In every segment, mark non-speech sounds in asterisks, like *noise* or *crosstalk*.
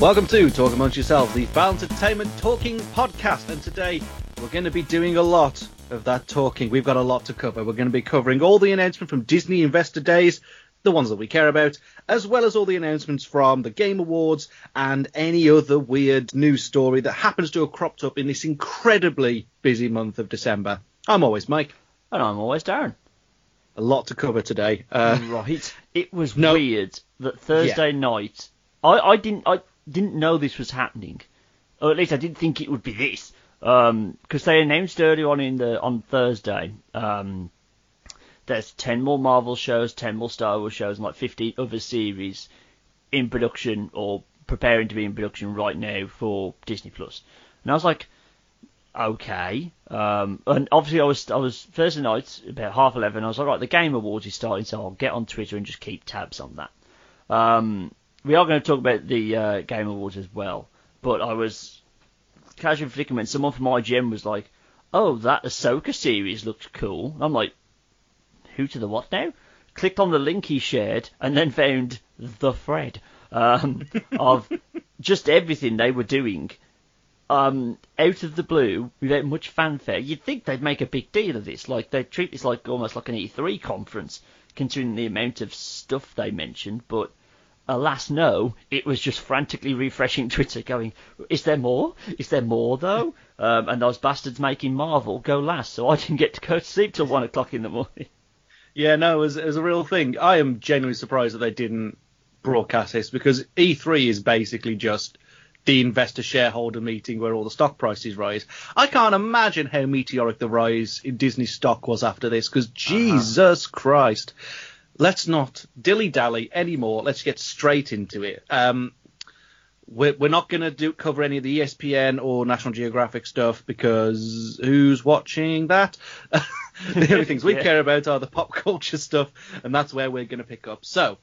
Welcome to Talk Amongst Yourselves, the Foul Entertainment Talking Podcast, and today we're going to be doing a lot of that talking. We've got a lot to cover. We're going to be covering all the announcements from Disney Investor Days, the ones that we care about, as well as all the announcements from the Game Awards and any other weird news story that happens to have cropped up in this incredibly busy month of December. I'm always Mike. And I'm always Darren. A lot to cover today. Uh, right. It was *laughs* No. weird that Thursday night. I, I didn't I didn't know this was happening, or at least I didn't think it would be this. Because they announced earlier on in the on Thursday. Um, there's ten more Marvel shows, ten more Star Wars shows, and like 15 other series in production or preparing to be in production right now for Disney Plus. And I was like, okay. Um, and obviously I was I was Thursday night about half eleven. I was like, right, the Game Awards is starting, so I'll get on Twitter and just keep tabs on that. Um, we are going to talk about the uh, Game Awards as well, but I was casually flicking when someone from IGN was like, "Oh, that Ahsoka series looks cool." I'm like, "Who to the what now?" Clicked on the link he shared and then found the thread um, *laughs* of just everything they were doing um, out of the blue, without much fanfare. You'd think they'd make a big deal of this, like they'd treat this like almost like an E3 conference, considering the amount of stuff they mentioned. But alas, no, it was just frantically refreshing *laughs* Twitter, going, "Is there more? Is there more though?" Um, and those bastards making Marvel go last, so I didn't get to go to sleep till one o'clock in the morning. *laughs* Yeah, no, it was, it was a real thing. I am genuinely surprised that they didn't broadcast this because E3 is basically just the investor shareholder meeting where all the stock prices rise. I can't imagine how meteoric the rise in Disney stock was after this because Jesus Christ. Let's not dilly dally anymore. Let's get straight into it. Um, we're, we're not going to do cover any of the ESPN or National Geographic stuff because who's watching that? *laughs* the only things we *laughs* Yeah. care about are the pop culture stuff, and that's where we're going to pick up. So,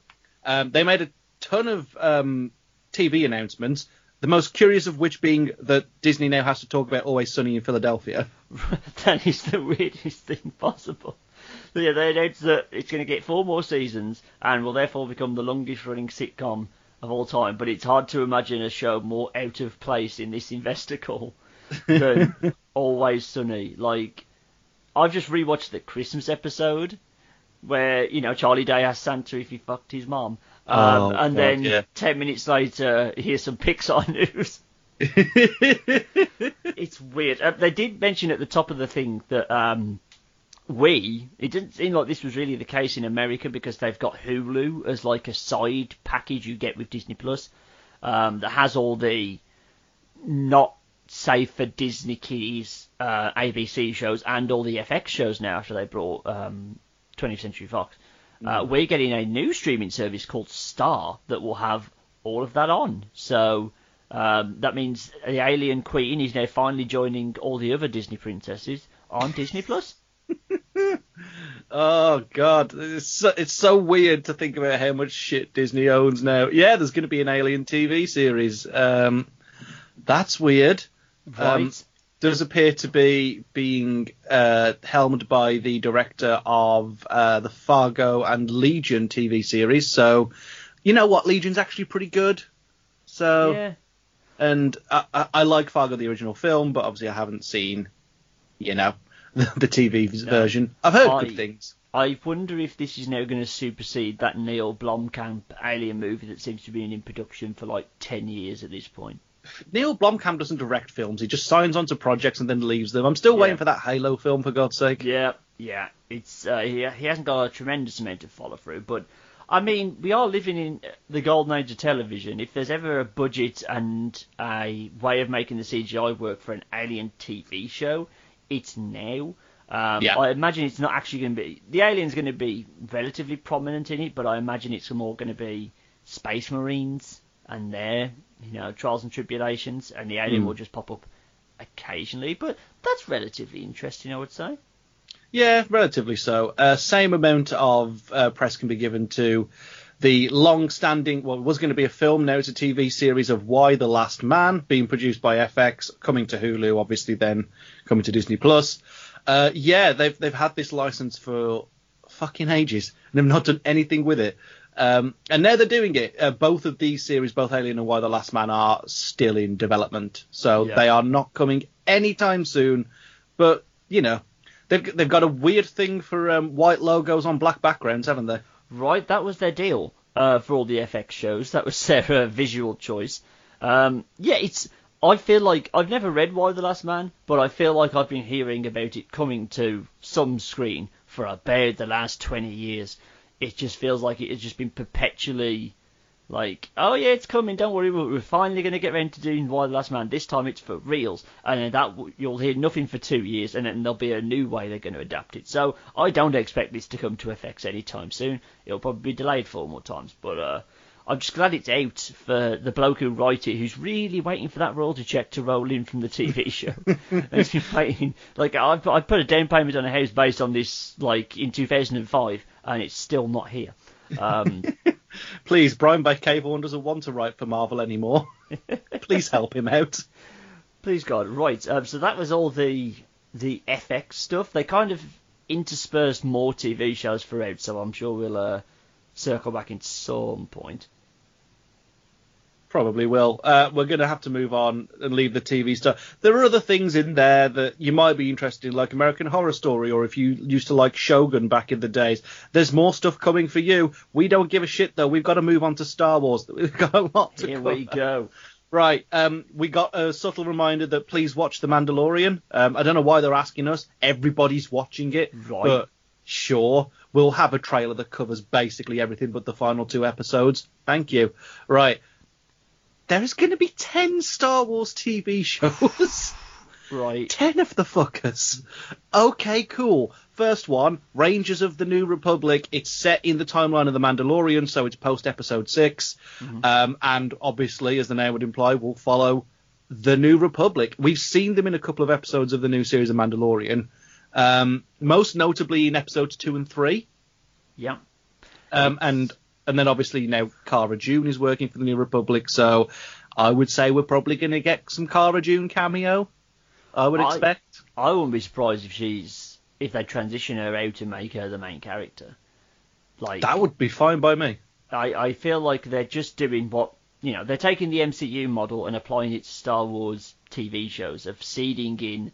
um, they made a ton of um, TV announcements. The most curious of which being that Disney now has to talk about Always Sunny in Philadelphia. *laughs* that is the weirdest thing possible. So yeah, they announced that it's going to get four more seasons and will therefore become the longest running sitcom of all time. But it's hard to imagine a show more out of place in this investor call than *laughs* Always Sunny. Like, I've just rewatched the Christmas episode where you know Charlie Day asked Santa if he fucked his mom, um, Oh, and God, then yeah. ten minutes later here's some Pixar *laughs* news. *laughs* it's weird. Uh, they did mention at the top of the thing that um, we. It didn't seem like this was really the case in America because they've got Hulu as like a side package you get with Disney Plus um, that has all the not safe for Disney Keys uh, ABC shows and all the FX shows now after they brought um, 20th Century Fox. Uh, we're getting a new streaming service called Star that will have all of that on. So um, that means the Alien Queen is now finally joining all the other Disney princesses on Disney Plus. *laughs* Oh God, it's so, it's so weird to think about how much shit Disney owns now. Yeah, there's going to be an Alien TV series. Um, that's weird. Um, Right. does appear to be being uh, helmed by the director of uh, the Fargo and Legion TV series. So, you know what, Legion's actually pretty good. So, yeah. and I, I, I like Fargo the original film, but obviously I haven't seen, you know, the, the TV version. I've heard I- good things. I wonder if this is now going to supersede that Neil Blomkamp Alien movie that seems to be in production for like 10 years at this point. Neil Blomkamp doesn't direct films; he just signs onto projects and then leaves them. I'm still Yeah. waiting for that Halo film, for God's sake. Yeah, yeah. It's uh, he, he hasn't got a tremendous amount of follow through, but I mean, we are living in the golden age of television. If there's ever a budget and a way of making the CGI work for an alien TV show, it's now. Um, Yeah. I imagine it's not actually going to be the alien's going to be relatively prominent in it, but I imagine it's more going to be space marines and their you know trials and tribulations, and the alien Hmm. will just pop up occasionally. But that's relatively interesting, I would say. Yeah, relatively so. Uh, same amount of uh, press can be given to the long-standing, well, it was going to be a film, now it's a TV series of Y: The Last Man, being produced by FX, coming to Hulu, obviously then coming to Disney Plus. Uh, yeah, they've they've had this license for fucking ages and have not done anything with it. Um, and now they're doing it. Uh, both of these series, both Alien and Y: The Last Man, are still in development, so Yeah. they are not coming anytime soon. But you know, they've they've got a weird thing for um, white logos on black backgrounds, haven't they? Right, that was their deal uh, for all the FX shows. That was *laughs* their uh, visual choice. Um, yeah, it's. I feel like I've never read Y: The Last Man, but I feel like I've been hearing about it coming to some screen for about the last 20 years. It just feels like it has just been perpetually like, oh yeah, it's coming. Don't worry, we're finally going to get around to doing Y: The Last Man. This time it's for reals, and then that you'll hear nothing for two years, and then there'll be a new way they're going to adapt it. So I don't expect this to come to FX anytime soon. It'll probably be delayed four more times, but uh, I'm just glad it's out for the bloke who wrote it, who's really waiting for that royalty check to roll in from the TV *laughs* show. he's been waiting. Like I, I put a down payment on a house based on this, like in 2005, and it's still not here. Um, *laughs* Please, Brian K. Vaughan doesn't want to write for Marvel anymore. *laughs* Please help him out. Please God, right. Um, so that was all the the FX stuff. They kind of interspersed more TV shows throughout, so I'm sure we'll uh, circle back at some point. Probably will. Uh, we're going to have to move on and leave the TV stuff. There are other things in there that you might be interested in, like American Horror Story, or if you used to like Shogun back in the days. There's more stuff coming for you. We don't give a shit though. We've got to move on to Star Wars. *laughs* We've got a lot to Here cover. we go. Right. Um, we got a subtle reminder that please watch The Mandalorian. Um, I don't know why they're asking us. Everybody's watching it. Right. But sure, we'll have a trailer that covers basically everything but the final two episodes. Thank you. Right. There is going to be 10 Star Wars TV *laughs* shows. Right. 10 of the fuckers. Okay, cool. First one, Rangers of the New Republic. It's set in the timeline of The Mandalorian, so it's post episode 6. Um, and obviously, as the name would imply, will follow the New Republic. We've seen them in a couple of episodes of the new series of Mandalorian, um, most notably in episodes 2 and 3. Yeah. Um, and and then obviously now Cara Dune is working for the New Republic, so I would say we're probably going to get some Cara Dune cameo. I would I- expect. I wouldn't be surprised if she's if they transition her out and make her the main character. Like That would be fine by me. I, I feel like they're just doing what you know they're taking the MCU model and applying it to Star Wars TV shows of seeding in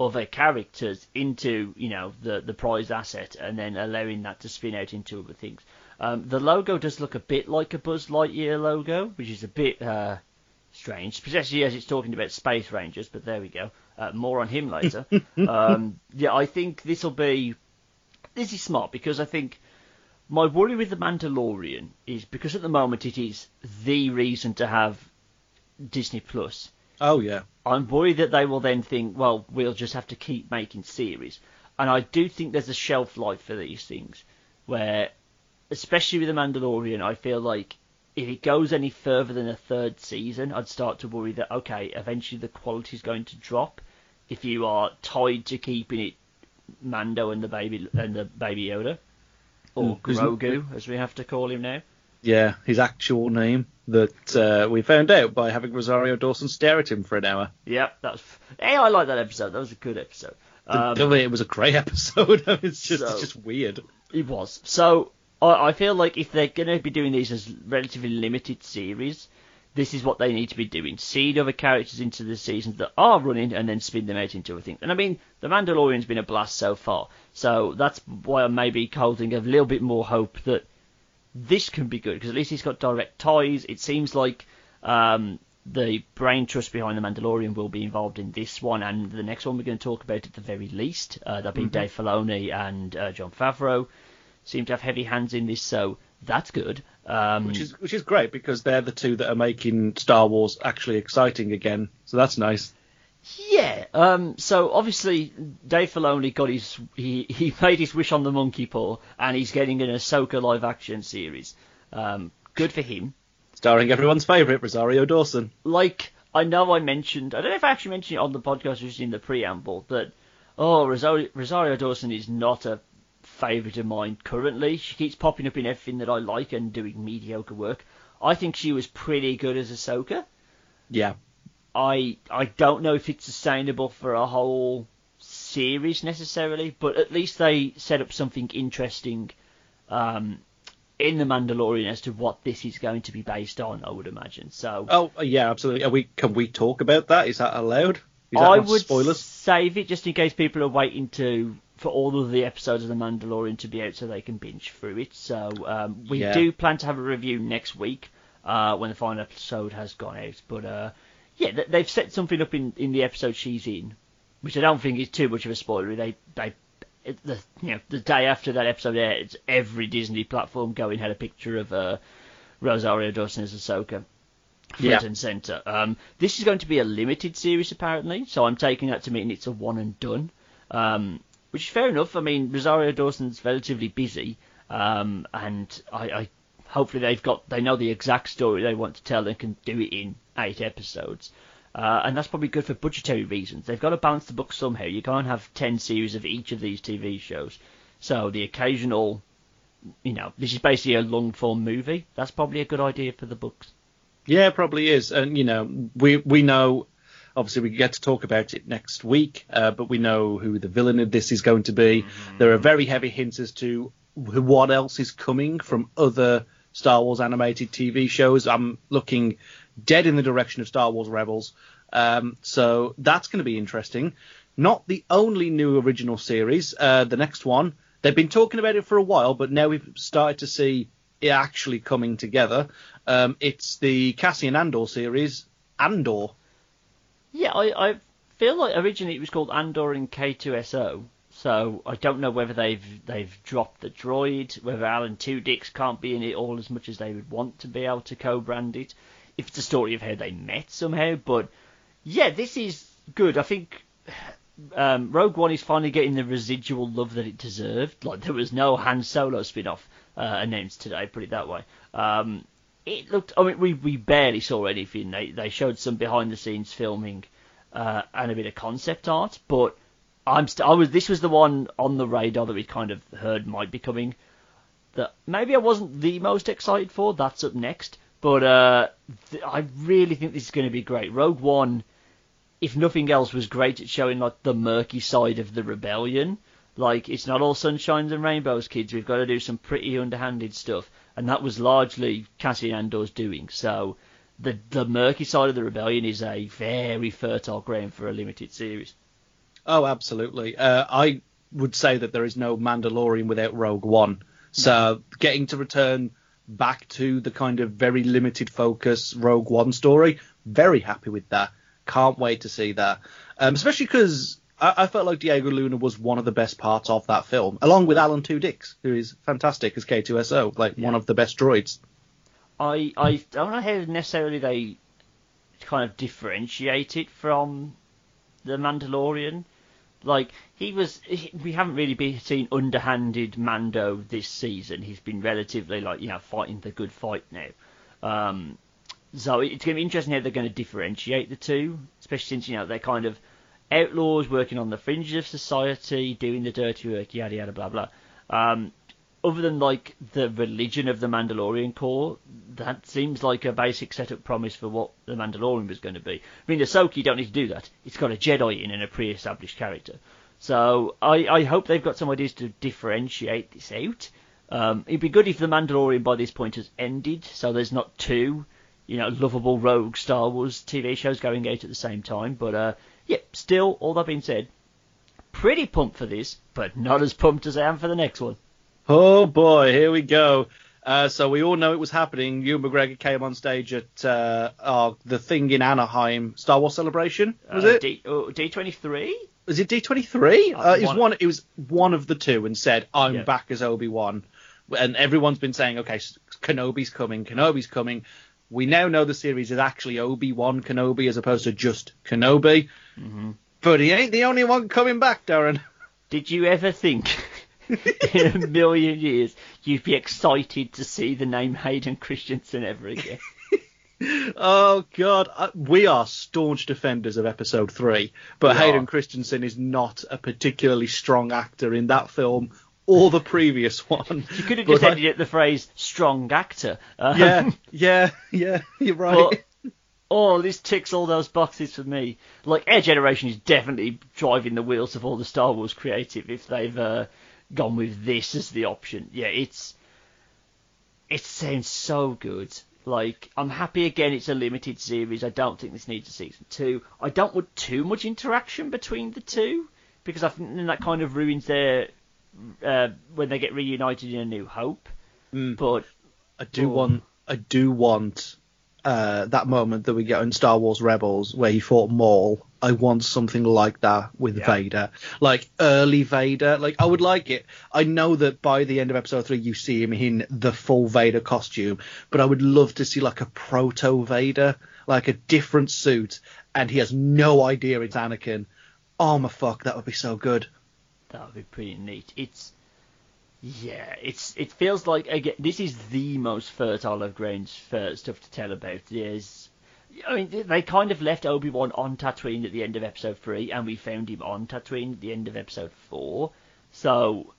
other characters into you know the the prize asset and then allowing that to spin out into other things. Um, the logo does look a bit like a Buzz Lightyear logo, which is a bit uh, strange, especially as it's talking about Space Rangers. But there we go. Uh, more on him later. *laughs* um, yeah, I think this will be this is smart because I think my worry with the Mandalorian is because at the moment it is the reason to have Disney Plus. Oh yeah. I'm worried that they will then think, well, we'll just have to keep making series. And I do think there's a shelf life for these things, where, especially with the Mandalorian, I feel like if it goes any further than a third season, I'd start to worry that okay, eventually the quality is going to drop if you are tied to keeping it Mando and the baby and the baby Yoda, or Mm, isn't- Grogu as we have to call him now. Yeah, his actual name that uh, we found out by having Rosario Dawson stare at him for an hour. Yep, that was. Hey, I like that episode. That was a good episode. Um, it was a great *laughs* episode. it's just so- it's just weird. It was. So I, I feel like if they're going to be doing these as relatively limited series, this is what they need to be doing: seed other characters into the seasons that are running, and then spin them out into other things. And I mean, The Mandalorian's been a blast so far, so that's why I'm maybe holding a little bit more hope that this can be good because at least he's got direct ties. It seems like um, the brain trust behind the Mandalorian will be involved in this one and the next one we're going to talk about at the very least. Uh, that'll be Dave Filoni and uh, Jon Favreau seem to have heavy hands in this, so that's good. Um, Which is which is great because they're the two that are making Star Wars actually exciting again. So that's nice. Yeah. Um, so obviously, Dave Filoni got his he, he *laughs* made his wish on the monkey paw, and he's getting an Ahsoka live action series. Um, good for him. Starring everyone's favourite Rosario Dawson. Like I know I mentioned, I don't know if I actually mentioned it on the podcast or just in the preamble but oh Rosario, Rosario Dawson is not a favourite of mine currently. She keeps popping up in everything that I like and doing mediocre work. I think she was pretty good as Ahsoka. Yeah. I I don't know if it's sustainable for a whole series necessarily, but at least they set up something interesting um, in the Mandalorian as to what this is going to be based on. I would imagine. So. Oh yeah, absolutely. Are we? Can we talk about that? Is that allowed? Is that I would spoilers. save it just in case people are waiting to for all of the episodes of The Mandalorian to be out so they can binge through it. So um, we Yeah. do plan to have a review next week uh, when the final episode has gone out. But uh, yeah, they've set something up in, in the episode she's in, which I don't think is too much of a spoiler. They they the you know the day after that episode airs, every Disney platform going had a picture of uh, Rosario Dawson as Ahsoka front Yeah. and centre. Um, this is going to be a limited series apparently, so I'm taking that to mean it's a one and done, um, which is fair enough. I mean, Rosario Dawson's relatively busy, um, and I, I hopefully they've got they know the exact story they want to tell and can do it in eight episodes. Uh, and that's probably good for budgetary reasons. They've got to balance the book somehow. You can't have ten series of each of these TV shows. So the occasional, you know, this is basically a long form movie. That's probably a good idea for the books. Yeah, probably is. And you know, we we know. Obviously, we get to talk about it next week, uh, but we know who the villain of this is going to be. There are very heavy hints as to what else is coming from other Star Wars animated TV shows. I'm looking dead in the direction of Star Wars Rebels, um, so that's going to be interesting. Not the only new original series. Uh, the next one, they've been talking about it for a while, but now we've started to see it actually coming together. Um, it's the Cassian Andor series, Andor. Yeah, I, I feel like originally it was called Andor and K2SO, so I don't know whether they've they've dropped the droid, whether Alan Tudyk can't be in it all as much as they would want to be able to co-brand it. If it's a story of how they met somehow, but yeah, this is good. I think um, Rogue One is finally getting the residual love that it deserved. Like there was no Han Solo spin-off uh, announced today, put it that way. Um, it looked. I mean, we we barely saw anything. They they showed some behind the scenes filming uh, and a bit of concept art, but I'm st- I was this was the one on the radar that we kind of heard might be coming. That maybe I wasn't the most excited for. That's up next, but uh, th- I really think this is going to be great. Rogue One, if nothing else, was great at showing like the murky side of the rebellion. Like it's not all sunshines and rainbows, kids. We've got to do some pretty underhanded stuff, and that was largely Cassian Andor's doing. So the the murky side of the rebellion is a very fertile ground for a limited series. Oh, absolutely. Uh, I would say that there is no Mandalorian without Rogue One. So getting to return back to the kind of very limited focus Rogue One story, very happy with that. Can't wait to see that. Um, especially because I, I felt like Diego Luna was one of the best parts of that film, along with Alan Tudyk, who is fantastic as K2SO, like one of the best droids. I I don't know how necessarily they kind of differentiate it from the Mandalorian. Like he was, he, we haven't really been seen underhanded Mando this season. He's been relatively like you know fighting the good fight now. Um, so it's going to be interesting how they're going to differentiate the two, especially since you know they're kind of outlaws working on the fringes of society, doing the dirty work, yada yada blah blah. Um, other than like the religion of the Mandalorian core, that seems like a basic setup promise for what the Mandalorian was going to be. I mean, Ahsoka, you don't need to do that. It's got a Jedi in and a pre-established character. So I, I hope they've got some ideas to differentiate this out. Um, it'd be good if the Mandalorian by this point has ended, so there's not two, you know, lovable rogue Star Wars TV shows going out at the same time. But uh, yeah, still, all that being said, pretty pumped for this, but not as pumped as I am for the next one. Oh boy, here we go. Uh, so we all know it was happening. Ewan McGregor came on stage at uh, uh, the thing in Anaheim, Star Wars Celebration. Was Uh, it? D oh, D23? was it D23? Uh, Uh, it was one- one. It was one of the two, and said, "I'm Yeah. back as Obi Wan," and everyone's been saying, "Okay, Kenobi's coming. Kenobi's coming." We now know the series is actually Obi Wan Kenobi as opposed to just Kenobi. Mm-hmm. But he ain't the only one coming back, Darren. Did you ever think *laughs* in a million years you'd be excited to see the name Hayden Christensen ever again? *laughs* Oh God, uh, we are staunch defenders of Episode Three, but We Hayden are. Christensen is not a particularly strong actor in that film or the previous one. You could have just I- ended it the phrase strong actor. Um, yeah, yeah, yeah. You're right. But, oh, this ticks all those boxes for me. Like, Air Generation is definitely driving the wheels of all the Star Wars creative if they've uh, gone with this as the option. Yeah, it's. it sounds so good. Like, I'm happy again it's a limited series. I don't think this needs a season two. I don't want too much interaction between the two because I think that kind of ruins their uh, when they get reunited in A New Hope. Mm. But I do Oh. want I do want uh, that moment that we get in Star Wars Rebels where he fought Maul. I want something like that with Yeah. Vader, like early Vader. Like I would like it. I know that by the end of Episode three, you see him in the full Vader costume, but I would love to see like a proto Vader, like a different suit, and he has no idea it's Anakin. Oh my fuck, that would be so good. That would be pretty neat. It's yeah, it's it feels like again this is the most fertile of ground for stuff to tell about. There's, I mean, they kind of left Obi Wan on Tatooine at the end of Episode three, and we found him on Tatooine at the end of Episode four. So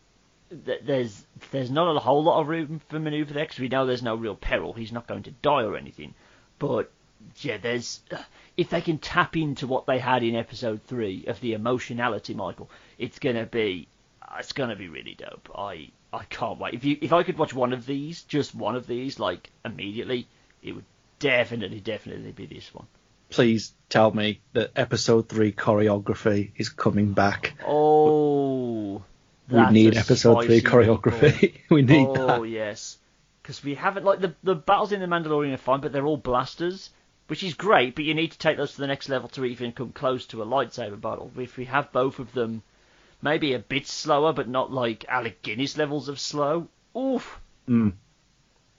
th- there's there's not a whole lot of room for maneuver there because we know there's no real peril. He's not going to die or anything. But yeah, there's uh, if they can tap into what they had in Episode three of the emotionality, Michael, it's gonna be uh, it's gonna be really dope. I I can't wait. If you if I could watch one of these, just one of these, like immediately, it would definitely definitely be this one. Please tell me that Episode three choreography is coming back. Oh, We need episode three choreography. *laughs* we need oh that. yes, because we haven't like the the battles in the Mandalorian are fine, but they're all blasters, which is great. But you need to take those to the next level to even come close to a lightsaber battle. If we have both of them, maybe a bit slower, but not like Alec Guinness levels of slow. Oof. Mm.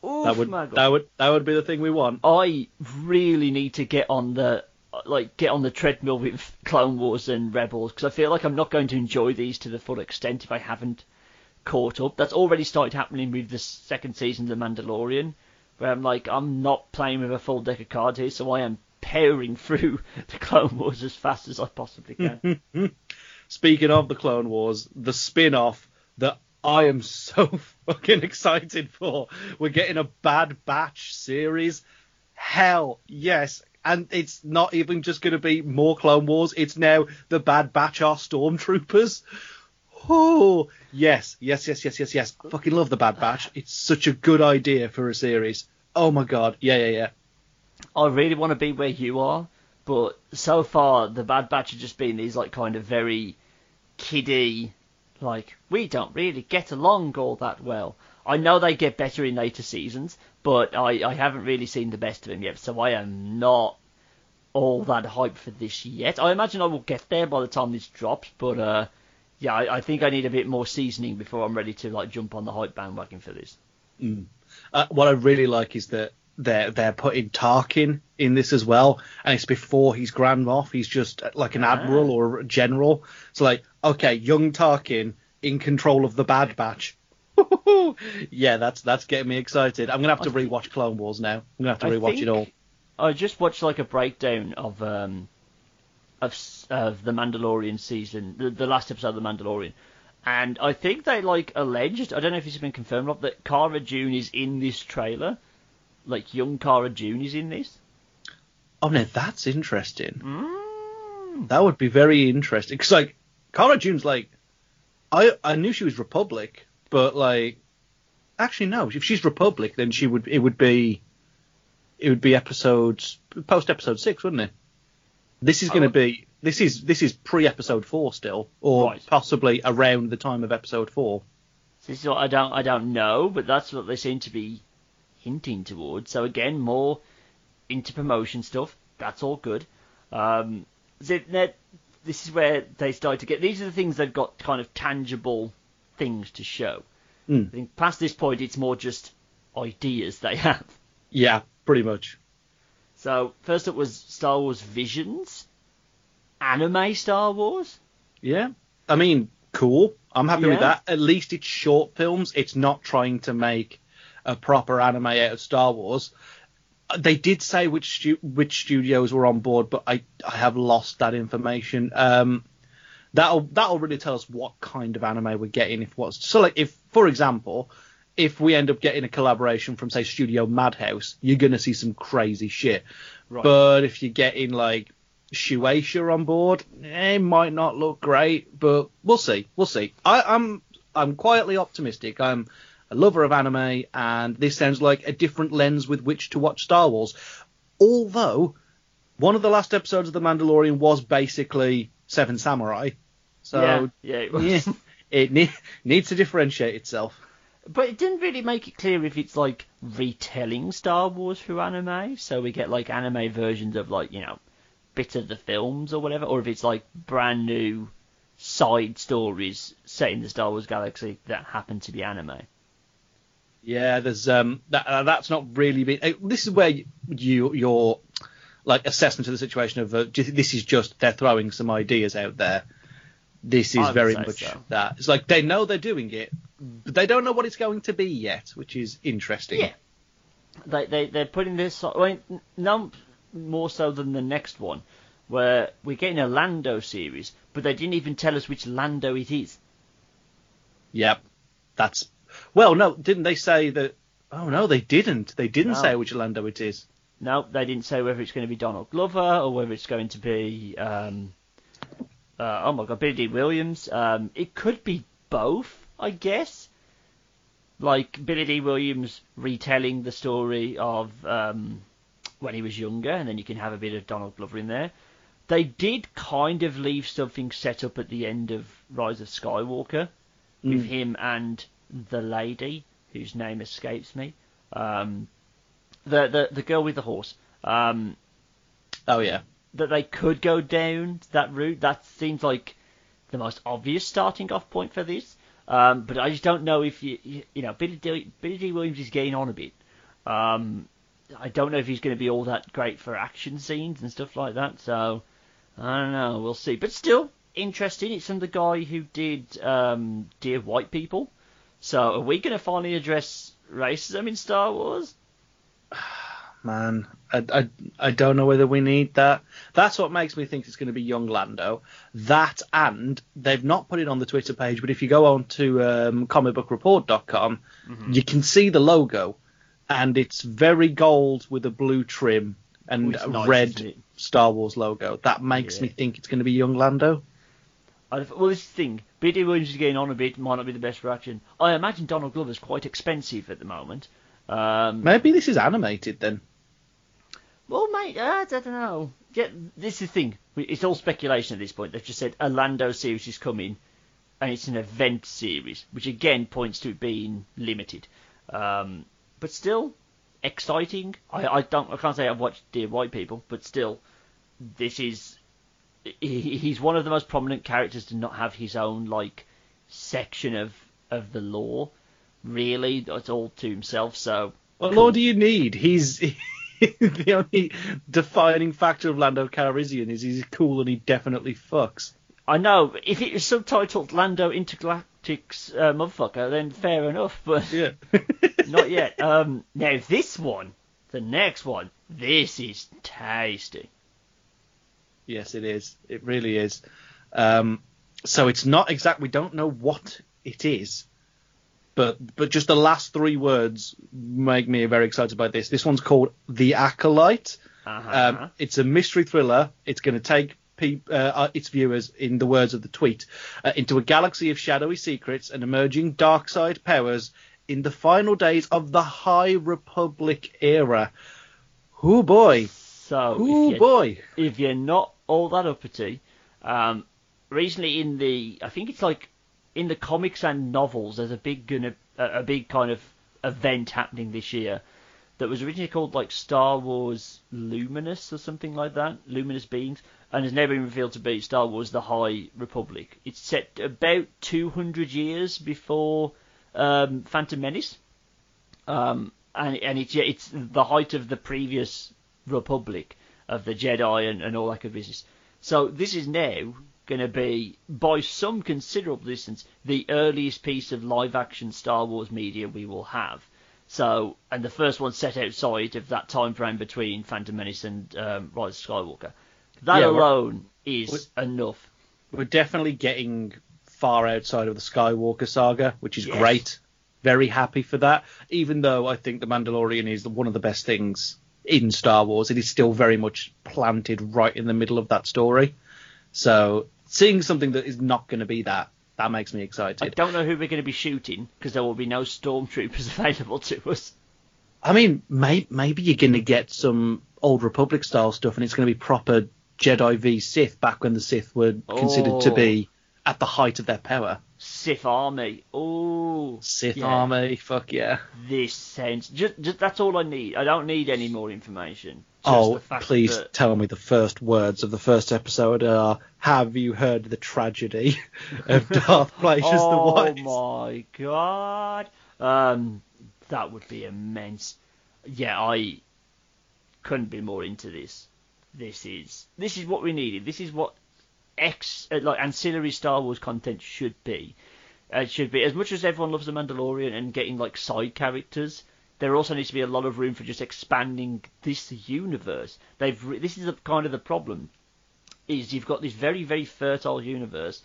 Oof, That would that would that would be the thing we want. I really need to get on the like get on the treadmill with Clone Wars and Rebels because I feel like I'm not going to enjoy these to the full extent if I haven't caught up. That's already started happening with the second season of The Mandalorian, where I'm like I'm not playing with a full deck of cards here, so I am powering *laughs* through the Clone Wars as fast as I possibly can. *laughs* Speaking of the Clone Wars, the spin-off that I am *laughs* so fucking excited for. We're getting a Bad Batch series. Hell, yes. And it's not even just going to be more Clone Wars. It's now the Bad Batch are stormtroopers. Oh, yes, yes, yes, yes, yes, yes. Fucking love the Bad Batch. It's such a good idea for a series. Oh my god. Yeah, yeah, yeah. I really want to be where you are, but so far the Bad Batch have just been these like kind of very kiddie, like we don't really get along all that well. I know they get better in later seasons, but I, I haven't really seen the best of them yet, so I am not all that hyped for this yet. I imagine I will get there by the time this drops, but uh, yeah, I, I think I need a bit more seasoning before I'm ready to like jump on the hype bandwagon for this. Uh, what I really like is that they're they're putting Tarkin in this as well, and it's before he's Grand Moff. He's just uh, like an Ah. admiral or a general. So like, okay, young Tarkin in control of the Bad Batch. *laughs* yeah, that's that's getting me excited. I'm gonna have to rewatch Clone Wars now. I'm gonna have to rewatch it all. I just watched like a breakdown of um of of the Mandalorian season, the, the last episode of the Mandalorian, and I think they like alleged. I don't know if it's been confirmed or not that Cara Dune is in this trailer, like young Cara Dune is in this. Oh no, that's interesting. Mm. That would be very interesting because like Cara Dune's like, I I knew she was Republic, but like, actually no, if she's Republic, then she would it would be, it would be episodes post episode six, wouldn't it? This is going to be this is this is pre episode four still, or Right. possibly around the time of episode four. This is what I don't I don't know, but that's what they seem to be hinting towards. So again, more into promotion stuff. That's all good. Um, that- this is where they start to get. These are the things they've got kind of tangible things to show. Mm. I think past this point, it's more just ideas they have. Yeah, pretty much. So first up was Star Wars Visions, anime Star Wars. Yeah, I mean, cool. I'm happy with that. At least it's short films. It's not trying to make a proper anime out of Star Wars. Uh, They did say which stu- which studios were on board, but I I have lost that information. Um, that'll that'll really tell us what kind of anime we're getting. If what's so like if for example, if we end up getting a collaboration from say Studio Madhouse, you're gonna see some crazy shit. Right. But if you're getting like Shueisha on board, eh, it might not look great, but we'll see. We'll see. I, I'm I'm quietly optimistic. I'm a lover of anime, and this sounds like a different lens with which to watch Star Wars. Although one of the last episodes of The Mandalorian was basically Seven Samurai, so yeah, yeah, it, yeah, *laughs* it ne- needs to differentiate itself. But it didn't really make it clear if it's like retelling Star Wars through anime, so we get like anime versions of like you know bits of the films or whatever, or if it's like brand new side stories set in the Star Wars galaxy that happen to be anime. Yeah, there's um that uh, that's not really been. Uh, this is where you, you your like assessment of the situation of uh, this is just they're throwing some ideas out there. This is very much so. that. It's like they know they're doing it, but they don't know what it's going to be yet, which is interesting. Yeah, they they they're putting this. I mean, no more so than the next one, where we're getting a Lando series, but they didn't even tell us which Lando it is. Yep, that's well, no, didn't they say that? Oh no, they didn't. They didn't no. say which Lando it is. No, they didn't say whether it's going to be Donald Glover or whether it's going to be. Um, uh, oh my God, Billy Williams. Um, it could be both, I guess. Like Billy Dee Williams retelling the story of um, when he was younger, and then you can have a bit of Donald Glover in there. They did kind of leave something set up at the end of Rise of Skywalker mm. with him and the lady whose name escapes me. Um, the, the the girl with the horse. Um, oh yeah. That they could go down that route. That seems like the most obvious starting off point for this. Um, but I just don't know if you you, you know Billy Dee, Billy Dee Williams is getting on a bit. Um, I don't know if he's going to be all that great for action scenes and stuff like that. So I don't know. We'll see. But still interesting. It's from the guy who did um, Dear White People. So are we going to finally address racism in Star Wars? *sighs* *sighs* *sighs* Man, I, I, I don't know whether we need that. That's what makes me think it's going to be young Lando. That and they've not put it on the Twitter page, but if you go on to um, comicbookreport.com, mm-hmm. you can see the logo, and it's very gold with a blue trim and a nice, red Star Wars logo. That makes yeah. me think it's going to be young Lando. well, this thing, B.D. Williams is getting on a bit, might not be the best reaction. I imagine Donald Glover's quite expensive at the moment. Um, Maybe this is animated then. Mate, uh, I don't know. Yeah, this is the thing. It's all speculation at this point. They've just said a Lando series is coming, and it's an event series, which again points to it being limited. Um, but still, exciting. I, I don't. I can't say I've watched Dear White People, but still, this is he's one of the most prominent characters to not have his own like section of of the lore. Really, it's all to himself. So, what cool. lore do you need? He's *laughs* the only defining factor of Lando Calrissian is he's cool and he definitely fucks. I know. If it was subtitled Lando Intergalactic's uh, motherfucker, then fair enough. But yeah, *laughs* not yet. *laughs* Um, now this one, the next one, this is tasty. Yes, it is. It really is. Um, so it's not exact. We don't know what it is, but but just the last three words make me very excited about this. This one's called The Acolyte. Uh-huh. Um, it's a mystery thriller. It's going to take pe- uh, uh, its viewers, in the words of the tweet, uh, into a galaxy of shadowy secrets and emerging dark side powers in the final days of the High Republic era. Oh boy! So, oh boy! If you're not all that uppity. Um, recently, in the I think it's like in the comics and novels, there's a big a, big kind of event happening this year that was originally called like Star Wars Luminous or something like that, Luminous Beings, and has never been revealed to be Star Wars: The High Republic. It's set about 200 years before um, Phantom Menace, um, and and it's it's the height of the previous Republic of the Jedi and, and all that good business. So this is now going to be, by some considerable distance, the earliest piece of live action Star Wars media we will have. So, and the first one set outside of that time frame between Phantom Menace and um, Rise of Skywalker. That yeah, alone is enough. We're definitely getting far outside of the Skywalker saga, which is yes. great. Very happy for that. Even though I think The Mandalorian is one of the best things in Star Wars, it is still very much planted right in the middle of that story. So seeing something that is not going to be that that makes me excited. I don't know who we're going to be shooting because there will be no stormtroopers *laughs* available to us. I mean, may, maybe you're going to get some old Republic style stuff, and it's going to be proper Jedi v Sith back when the Sith were considered Oh. to be oh. at the height of their power. Sith army. Oh, Sith Yeah. army, fuck yeah. this sounds. Just, just that's all I need. I don't need any more information. Oh, please that- tell me the first words of the first episode are Have you heard the tragedy of *laughs* Darth Plagueis oh the Wise? Oh my god. Um, that would be immense. Yeah, I couldn't be more into this. This is this is what we needed. This is what X uh, like ancillary Star Wars content should be. Uh, it should be as much as everyone loves the Mandalorian and getting like side characters. There also needs to be a lot of room for just expanding this universe. They've re- this is kind of the problem. Is you've got this very very fertile universe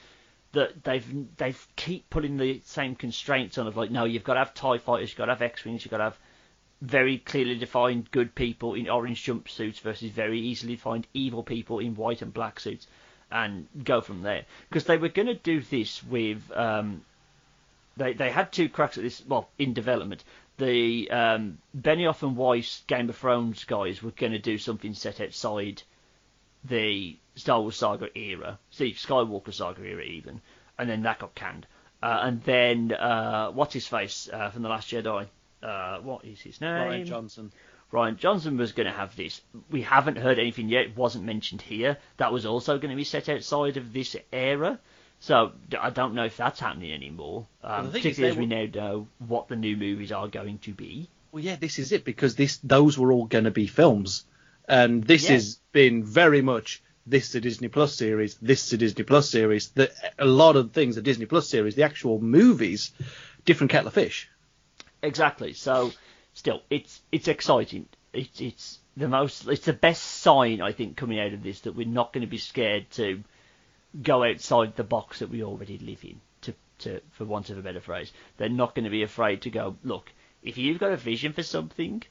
that they've they've keep putting the same constraints on of like no you've got to have Tie fighters you've got to have X wings you've got to have very clearly defined good people in orange jumpsuits versus very easily defined evil people in white and black suits and go from there because they were going to do this with um, they they had two cracks at this well in development the um, Benioff and Weiss Game of Thrones guys were going to do something set outside the Star Wars saga era, see Skywalker saga era even, and then that got canned. Uh, and then uh, what's his face uh, from the Last Jedi? Uh, what is his name? Rian Johnson. Rian Johnson was going to have this. We haven't heard anything yet. It wasn't mentioned here. That was also going to be set outside of this era. So I don't know if that's happening anymore. Um, is particularly as we now know what the new movies are going to be. Well, yeah, this is it because this those were all going to be films, and this Yeah. has been very much this is a Disney Plus series, this is a Disney Plus series. The, a lot of things, the Disney Plus series, the actual movies, different kettle of fish. Exactly. So, still, it's it's exciting. It's it's the most. It's the best sign I think coming out of this that we're not going to be scared to go outside the box that we already live in. To to for want of a better phrase, they're not going to be afraid to go. Look, if you've got a vision for something,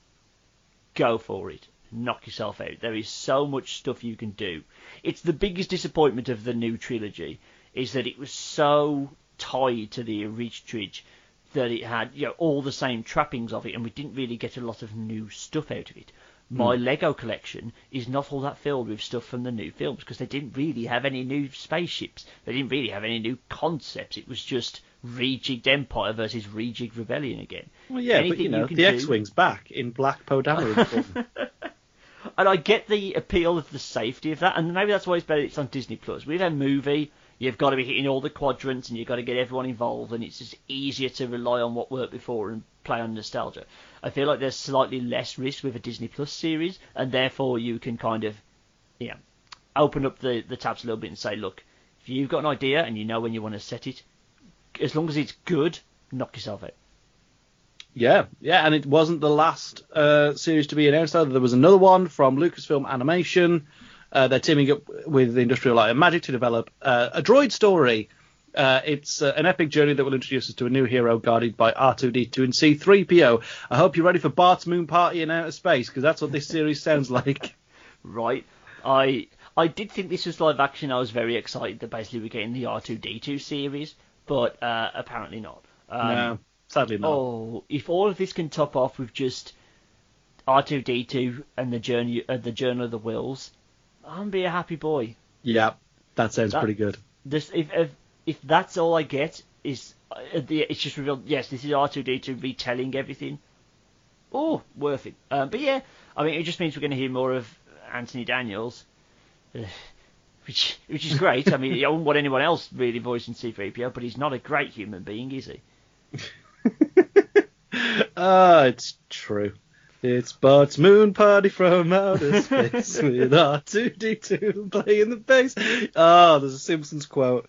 go for it. Knock yourself out. There is so much stuff you can do. It's the biggest disappointment of the new trilogy is that it was so tied to the original trilogy that it had you know all the same trappings of it, and we didn't really get a lot of new stuff out of it. My hmm. Lego collection is not all that filled with stuff from the new films because they didn't really have any new spaceships. They didn't really have any new concepts. It was just rejigged Empire versus rejigged Rebellion again. Well, yeah, but you know, can the X-wing's back in black Poe Dameron. *laughs* And I get the appeal of the safety of that, and maybe that's why it's better it's on Disney Plus. With a movie, you've got to be hitting all the quadrants, and you've got to get everyone involved, and it's just easier to rely on what worked before and play on nostalgia. I feel like there's slightly less risk with a Disney Plus series, and therefore you can kind of, yeah, open up the the tabs a little bit and say, look, if you've got an idea and you know when you want to set it, as long as it's good, knock yourself out. Yeah, yeah, and it wasn't the last uh, series to be announced either. There was another one from Lucasfilm Animation. Uh, they're teaming up with Industrial Light and Magic to develop uh, a droid story. Uh, it's uh, an epic journey that will introduce us to a new hero guarded by R2D2 and C3PO. I hope you're ready for Bart's Moon Party in outer space because that's what this series *laughs* sounds like. right? I I did think this was live action. I was very excited that basically we're getting the R2D2 series, but uh, apparently not. Um, no, sadly not. Oh, if all of this can top off with just R2D2 and the journey, uh, the Journal of the Whills, I'm be a happy boy. Yeah, that sounds That- pretty good. This if if, if that's all I get is uh, the, it's just revealed. Yes, this is R2D2 retelling everything. Oh, worth it. Um, but yeah, I mean, it just means we're going to hear more of Anthony Daniels, uh, *laughs* which which is great. I mean, I wouldn't want anyone else really voicing C3PO, but he's not a great human being, is he? *laughs* Ah, it's true. It's Bart's Moon Party from outer space with R2D2 playing the bass. Ah, there's a Simpsons quote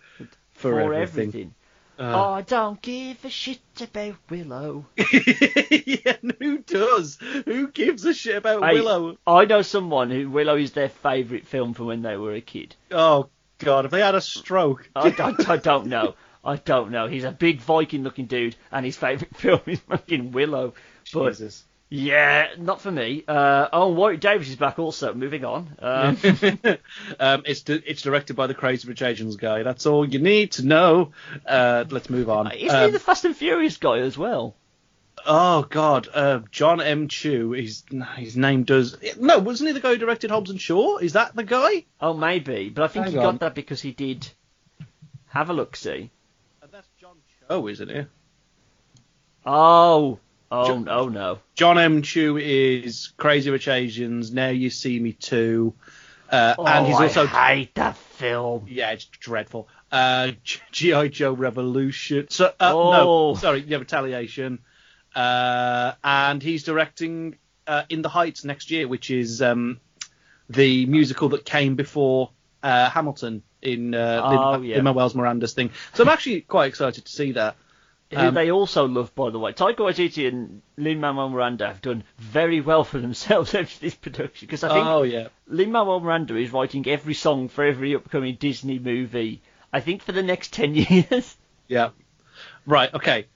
for, everything. Oh, Ah. I don't give a shit about Willow. *laughs* yeah, who does? Who gives a shit about Willow? I know someone who Willow is their favourite film from when they were a kid. Oh God, if they had a stroke. I, I, I don't know. I don't know. He's a big Viking-looking dude, and his favourite *laughs* film is fucking Willow. But Jesus. Yeah, not for me. Uh, oh, Warwick Davis is back also. Moving on. Um, *laughs* um, it's di- it's directed by the Crazy Rich Asians guy. That's all you need to know. Uh, let's move on. isn't Um, he the Fast and Furious guy as well? Oh God, uh, Jon M. Chu. His his name does no, wasn't he the guy who directed Hobbs and Shaw? Is that the guy? Oh, maybe, but I think Hang he on. got that because he did. Have a look, see. That's John Cho, isn't it? Oh, oh, Jo- oh no. Jon M. Chu is Crazy Rich Asians. Now You See Me Too, uh, Oh, and he's also I hate that film. yeah, it's dreadful. Uh, *laughs* GI Joe Revolution. So uh, Oh. no, sorry, yeah, Retaliation. Uh, and he's directing uh, In the Heights next year, which is um, the musical that came before uh, Hamilton in uh, Oh, Lin- yeah. Lin-Manuel Miranda's thing. So I'm actually quite excited to see that. Who Um, they also love, by the way. Taika Waititi and Lin-Manuel Miranda have done very well for themselves *laughs* after this production, because I think oh yeah, Lin-Manuel Miranda is writing every song for every upcoming Disney movie, I think for the next 10 *laughs* years. yeah. Right. Okay.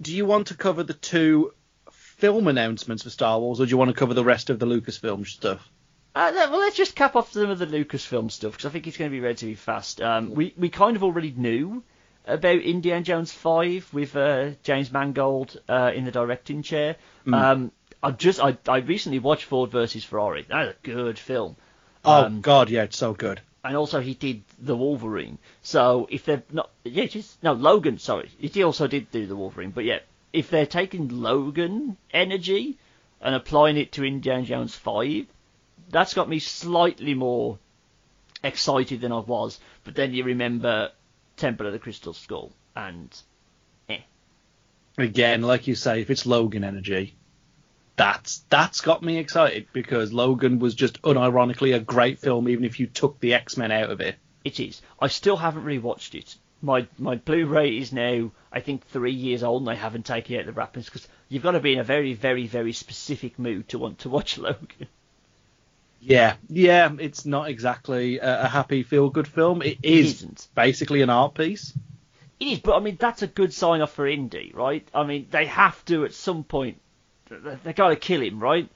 Do you want to cover the two film announcements for Star Wars, or do you want to cover the rest of the Lucasfilm stuff? Uh, well, let's just cap off some of the Lucasfilm stuff because I think it's going to be relatively fast. Um, we we kind of already knew about Indiana Jones Five with uh, James Mangold uh, in the directing chair. Um, I just I, I recently watched Ford versus Ferrari. That's a good film. Oh Um, God, yeah, it's so good. and also he did the Wolverine. So if they're not, yeah, just no Logan. Sorry, he also did do the Wolverine. But yeah, if they're taking Logan energy and applying it to Indiana Jones Five, that's got me slightly more excited than I was. But then you remember Temple of the Crystal Skull, and eh. again, like you say, if it's Logan energy, that's that's got me excited because Logan was just unironically a great film, even if you took the X Men out of it. it is. I still haven't really watched it. My my Blu-ray is now I think three years old, and I haven't taken it out the wrappings because you've got to be in a very very very specific mood to want to watch *laughs* Logan. Yeah, yeah, it's not exactly a, a happy feel good film. It is isn't. basically an art piece. It is, but I mean that's a good sign off for Indy, right? I mean they have to at some point. They, they got to kill him, right?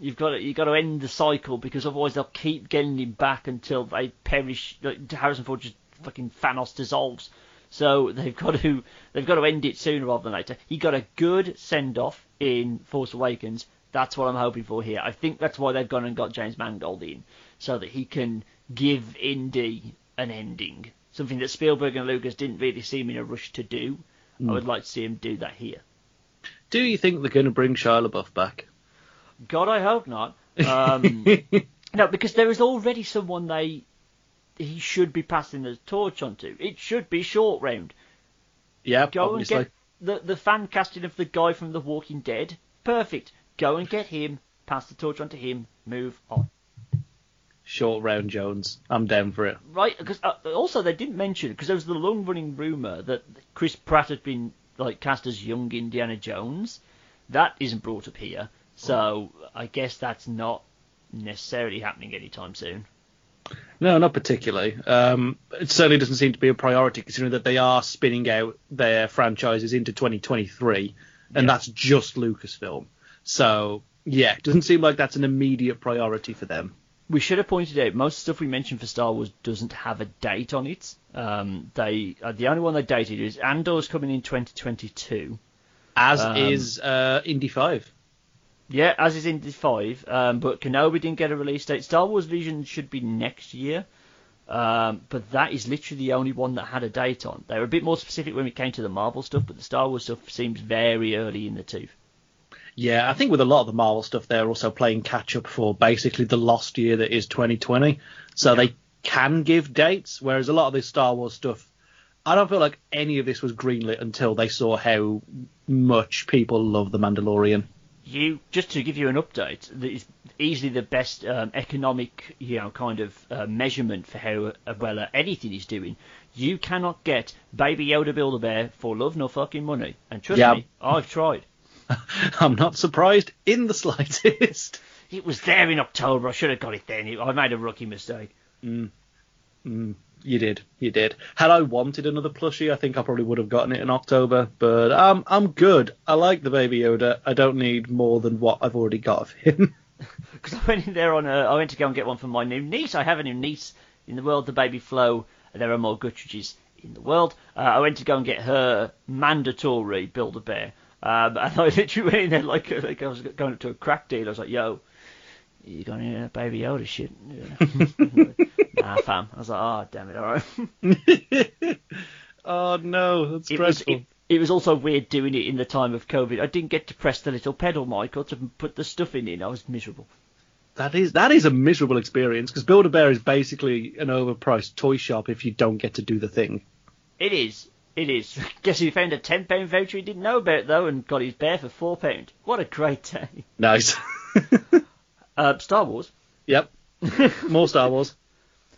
You've got to you got to end the cycle because otherwise they'll keep getting him back until they perish. Like, Harrison Ford just fucking Thanos dissolves. So they've got to they've got to end it sooner rather than later. He got a good send off in Force Awakens. That's what I'm hoping for here. I think that's why they've gone and got James Mangold in, so that he can give Indy an ending. Something that Spielberg and Lucas didn't really seem in a rush to do. I would like to see him do that here. Do you think they're going to bring Shia LaBeouf back? God, I hope not. Um, *laughs* no, because there is already someone they he should be passing the torch on to. It should be short round. yeah, Go obviously. and get the the fan casting of the guy from The Walking Dead. Perfect. Go and get him. Pass the torch on to him. Move on. Short round Jones. I'm down for it. Right, because uh, also they didn't mention because there was the long running rumor that Chris Pratt had been like cast as young Indiana Jones. That isn't brought up here, so I guess that's not necessarily happening anytime soon. No, not particularly. Um, it certainly doesn't seem to be a priority considering that they are spinning out their franchises into 2023, and Yeah. that's just Lucasfilm. So, yeah, it doesn't seem like that's an immediate priority for them. We should have pointed out most stuff we mentioned for Star Wars doesn't have a date on it. Um, they uh, the only one they dated is Andor's coming in 2022. As Um, is uh, Indy 5. Yeah, as is Indy 5, um, but Kenobi didn't get a release date. Star Wars Vision should be next year, um, but that is literally the only one that had a date on. They were a bit more specific when it came to the Marvel stuff, but the Star Wars stuff seems very early in the tooth. Yeah, I think with a lot of the Marvel stuff, they're also playing catch up for basically the lost year that is 2020. So they can give dates, whereas a lot of this Star Wars stuff, I don't feel like any of this was greenlit until they saw how much people love The Mandalorian. You just to give you an update, that is easily the best um, economic, you know, kind of uh, measurement for how uh, well uh, anything is doing. You cannot get Baby Yoda Build a Bear for love nor fucking money, and trust Yeah. me, I've tried. *laughs* I'm not surprised in the slightest. *laughs* It was there in October. I should have got it then. I made a rookie mistake. Mm, you did, you did. Had I wanted another plushie, I think I probably would have gotten it in October. But um, I'm good. I like the Baby Yoda. I don't need more than what I've already got of him. *laughs* Because I went in there on a, I went to go and get one for my new niece. I have a new niece in the world, the Baby Flo. There are more Guttridges in the world. Uh, I went to go and get her mandatory Build a Bear. Um, *laughs* and I literally went in there like, like I was going up to a crack deal. I was like, yo, you got any Baby Yoda shit? *laughs* nah, fam. I was like, oh, damn it, alright. *laughs* oh, no, that's it dreadful. Was, it, it was also weird doing it in the time of COVID. I didn't get to press the little pedal, Michael, to put the stuff in it. I was miserable. That is that is a miserable experience because Build a Bear is basically an overpriced toy shop if you don't get to do the thing. It is. It is. *laughs* Guess he found a ten pound voucher he didn't know about though, and got his bear for four pound. What a great day. Nice. *laughs* uh, Star Wars. Yep. *laughs* More Star Wars.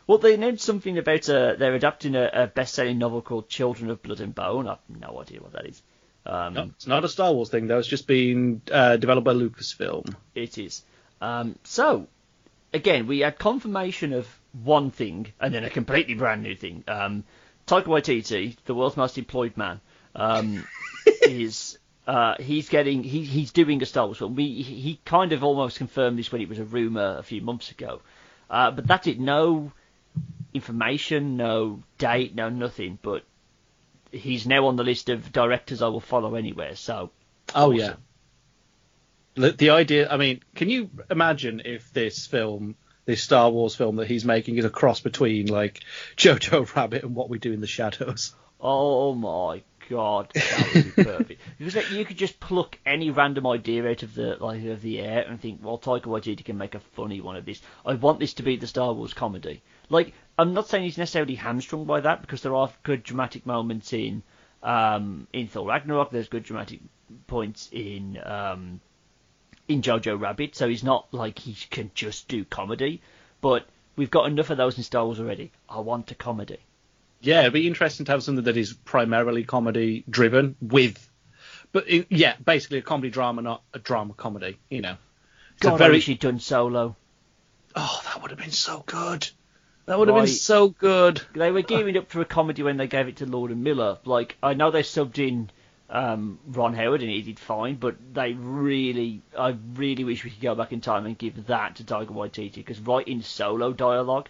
Well, they announced something about uh, they're adapting a, a best-selling novel called Children of Blood and Bone. I've no idea what that is. Um, no, it's not a Star Wars thing though. It's just been uh, developed by Lucasfilm. It is. Um, so, again, we had confirmation of one thing and then a completely brand new thing. Um, Taika Waititi, the world's most employed man, um, *laughs* is uh, he's getting he, he's doing a Star Wars film. We, he kind of almost confirmed this when it was a rumor a few months ago, uh, but that's it. No information, no date, no nothing. But he's now on the list of directors I will follow anywhere. So. Oh awesome. yeah. The, the idea. I mean, can you imagine if this film this Star Wars film that he's making is a cross between like Jojo *laughs* Rabbit and What We Do in the Shadows. Oh my god, that would be *laughs* perfect. because like, you could just pluck any random idea out of the like of the air and think, well, Taika Waititi can make a funny one of this. I want this to be the Star Wars comedy. Like, I'm not saying he's necessarily hamstrung by that because there are good dramatic moments in um, in Thor Ragnarok. There's good dramatic points in um, in Jojo Rabbit, so he's not like he can just do comedy. But we've got enough of those in Star Wars already. I want a comedy. Yeah, it'd be interesting to have something that is primarily comedy driven with, but it, yeah, basically a comedy drama, not a drama comedy. You know, it's God, very... I wish he'd done Solo. Oh, that would have been so good. That would have right. been so good. They were gearing up for a comedy when they gave it to Lord and Miller. Like I know they subbed in um, Ron Howard and he did fine, but they really, I really wish we could go back in time and give that to Taika Waititi because writing solo dialogue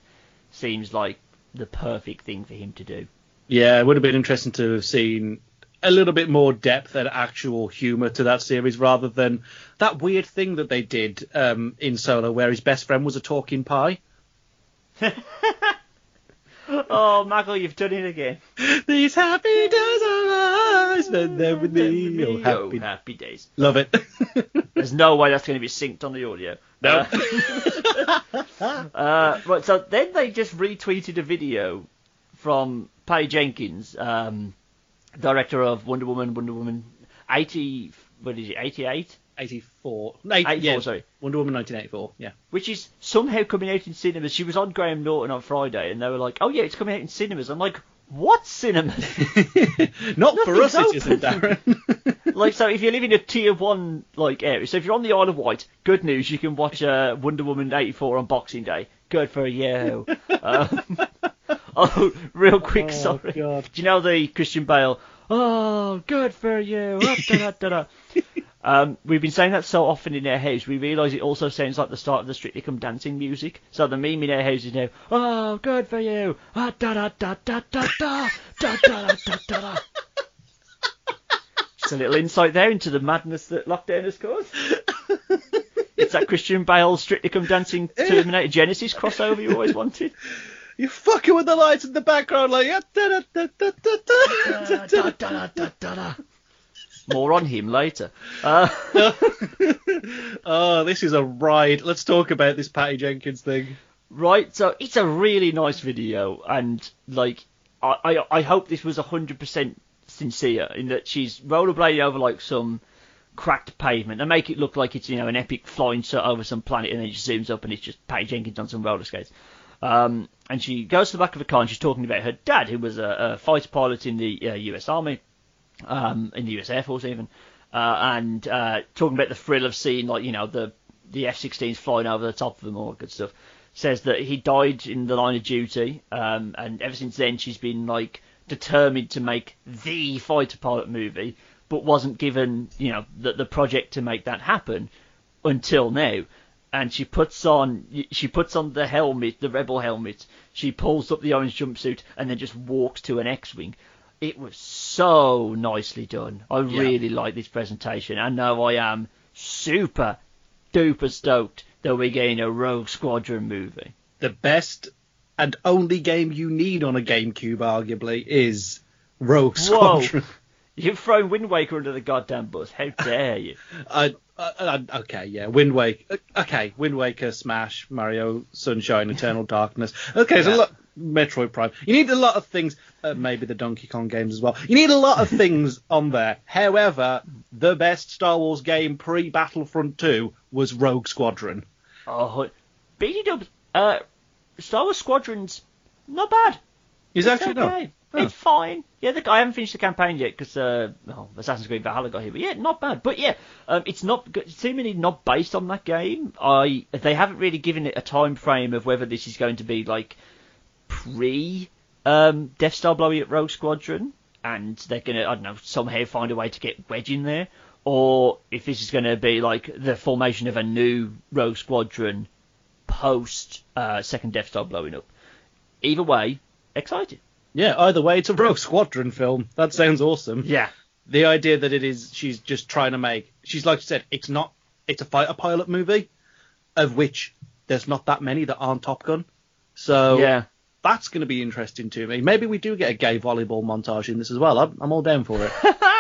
seems like the perfect thing for him to do. Yeah, it would have been interesting to have seen a little bit more depth and actual humour to that series rather than that weird thing that they did um, in Solo where his best friend was a talking pie. *laughs* *laughs* oh, Michael, you've done it again. These happy days are I spend them with me. Oh, happy, oh, happy days. Love it. *laughs* There's no way that's going to be synced on the audio. No. Uh, *laughs* uh, right, so then they just retweeted a video from Patty Jenkins, um, director of Wonder Woman, Wonder Woman 80, what is it, 88? 84. 84, yeah, sorry. Wonder Woman 1984, yeah. Which is somehow coming out in cinemas. She was on Graham Norton on Friday, and they were like, oh yeah, it's coming out in cinemas. I'm like, what cinemas? *laughs* Not for us, open. it isn't, Darren. *laughs* like, so if you live in a tier one like area, so if you're on the Isle of Wight, good news, you can watch uh, Wonder Woman 84 on Boxing Day. Good for you. *laughs* um, oh, real quick, oh, sorry. God. Do you know the Christian Bale? Oh, good for you. da, da, da, um, we've been saying that so often in our house, we realise it also sounds like the start of the Strictly Come Dancing music. So the meme in our house is now, oh, good for you. Ah, da da da da da da da da da da da. Just a little insight there into the madness that lockdown has caused. it's that Christian Bale Strictly Come Dancing Terminator Genisys crossover you always wanted. You're fucking with the lights in the background like da da da da da da da da da da da. More on him later. Uh, *laughs* oh, this is a ride. Let's talk about this Patty Jenkins thing. Right, so it's a really nice video, and like, I, I, I hope this was hundred percent sincere in that she's rollerblading over like some cracked pavement and make it look like it's you know an epic flying shot over some planet, and then she zooms up and it's just Patty Jenkins on some roller skates. Um, and she goes to the back of a car and she's talking about her dad, who was a, a fighter pilot in the uh, U.S. Army um, in the US Air Force even, uh, and uh, talking about the thrill of seeing like you know the the F-16s flying over the top of them, all that good stuff. says that he died in the line of duty, um, and ever since then she's been like determined to make the fighter pilot movie, but wasn't given you know the the project to make that happen until now. And she puts on she puts on the helmet, the rebel helmet. She pulls up the orange jumpsuit and then just walks to an X-wing. It was so nicely done. I Yeah. really like this presentation. I know I am super duper stoked that we're getting a Rogue Squadron movie. The best and only game you need on a GameCube, arguably, is Rogue Squadron. Whoa. *laughs* You've thrown Wind Waker under the goddamn bus. How dare you? *laughs* I, okay, yeah, Wind Waker. Okay, Wind Waker, Smash, Mario, Sunshine, Eternal Darkness. Okay, Yeah. a lot. Metroid Prime. You need a lot of things. Uh, maybe the Donkey Kong games as well. You need a lot of *laughs* things on there. However, the best Star Wars game pre Battlefront 2 was Rogue Squadron. Oh, BD Dubs, uh, Star Wars Squadrons, not bad. Is It's actually okay. no. It's fine. Yeah, the, I haven't finished the campaign yet because uh, oh, Assassin's Creed Valhalla got here. But yeah, not bad. But yeah, um, it's not seemingly not based on that game. I they haven't really given it a time frame of whether this is going to be like pre um, Death Star blowing up Rogue Squadron, and they're gonna I don't know somehow find a way to get Wedge in there, or if this is going to be like the formation of a new Rogue Squadron post uh, second Death Star blowing up. Either way, excited. Yeah, either way, it's a Rogue Squadron film. That sounds awesome. Yeah. The idea that it is, she's just trying to make, she's like you said, it's not, it's a fighter pilot movie, of which there's not that many that aren't Top Gun. So Yeah. That's going to be interesting to me. Maybe we do get a gay volleyball montage in this as well. I'm, I'm all down for it. *laughs*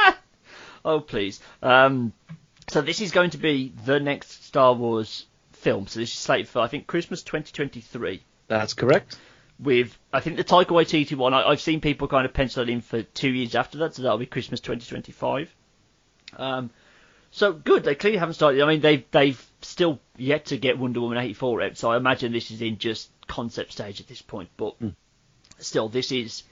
Oh please. Um, so this is going to be the next Star Wars film. So this is slated for I think Christmas 2023. that's correct. With I think the Taika Waititi one, I, I've seen people kind of pencil it in for two years after that, so that'll be Christmas 2025. Um, so good. They clearly haven't started. I mean, they've they've still yet to get Wonder Woman 84 out, so I imagine this is in just concept stage at this point. But still, this is.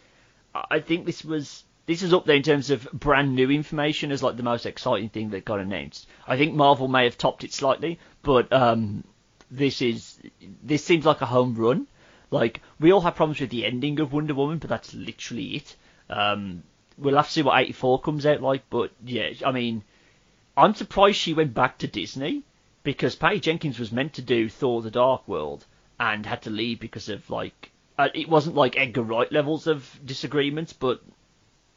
I I think this was this is up there in terms of brand new information as like the most exciting thing that got announced. I think Marvel may have topped it slightly, but um, this is this seems like a home run. Like we all have problems with the ending of Wonder Woman, but that's literally it. Um, we'll have to see what 84 comes out like, but yeah, I mean, I'm surprised she went back to Disney because Patty Jenkins was meant to do Thor: The Dark World and had to leave because of like uh, it wasn't like Edgar Wright levels of disagreements, but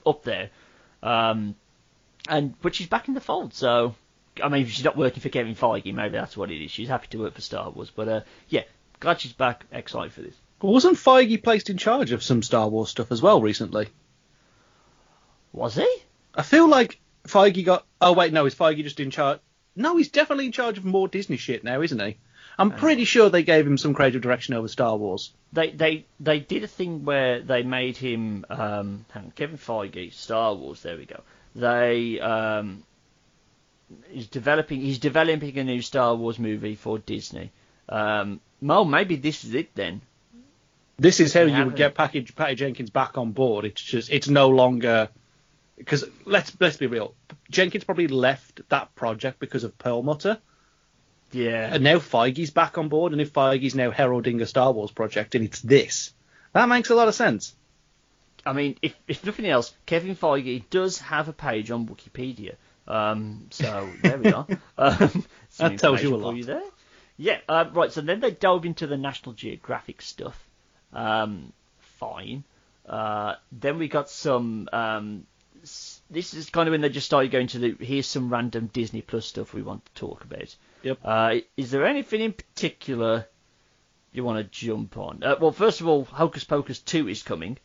up there. Um, and but she's back in the fold, so I mean, if she's not working for Kevin Feige, maybe that's what it is. She's happy to work for Star Wars, but uh, yeah, glad she's back. Excited for this. Wasn't Feige placed in charge of some Star Wars stuff as well recently? Was he? I feel like Feige got. Oh wait, no, is Feige just in charge? No, he's definitely in charge of more Disney shit now, isn't he? I'm pretty sure they gave him some creative direction over Star Wars. They they they did a thing where they made him um hang on, Kevin Feige Star Wars. There we go. They um he's developing he's developing a new Star Wars movie for Disney. Um, Mo, maybe this is it then. This is how you would get Patty, Patty Jenkins back on board. It's just it's no longer because let's let's be real. Jenkins probably left that project because of Perlmutter, Yeah. and now Feige's back on board. And if Feige's now heralding a Star Wars project, and it's this, that makes a lot of sense. I mean, if if nothing else, Kevin Feige does have a page on Wikipedia. Um, so there we are. *laughs* Um, That tells you a lot. You there. Yeah. Uh, right. So then they delve into the National Geographic stuff. Um, fine. Uh, then we got some. Um, this is kind of when they just started going to the. Here's some random Disney Plus stuff we want to talk about. Yep. Uh, is there anything in particular you want to jump on? Uh, well, first of all, Hocus Pocus 2 is coming.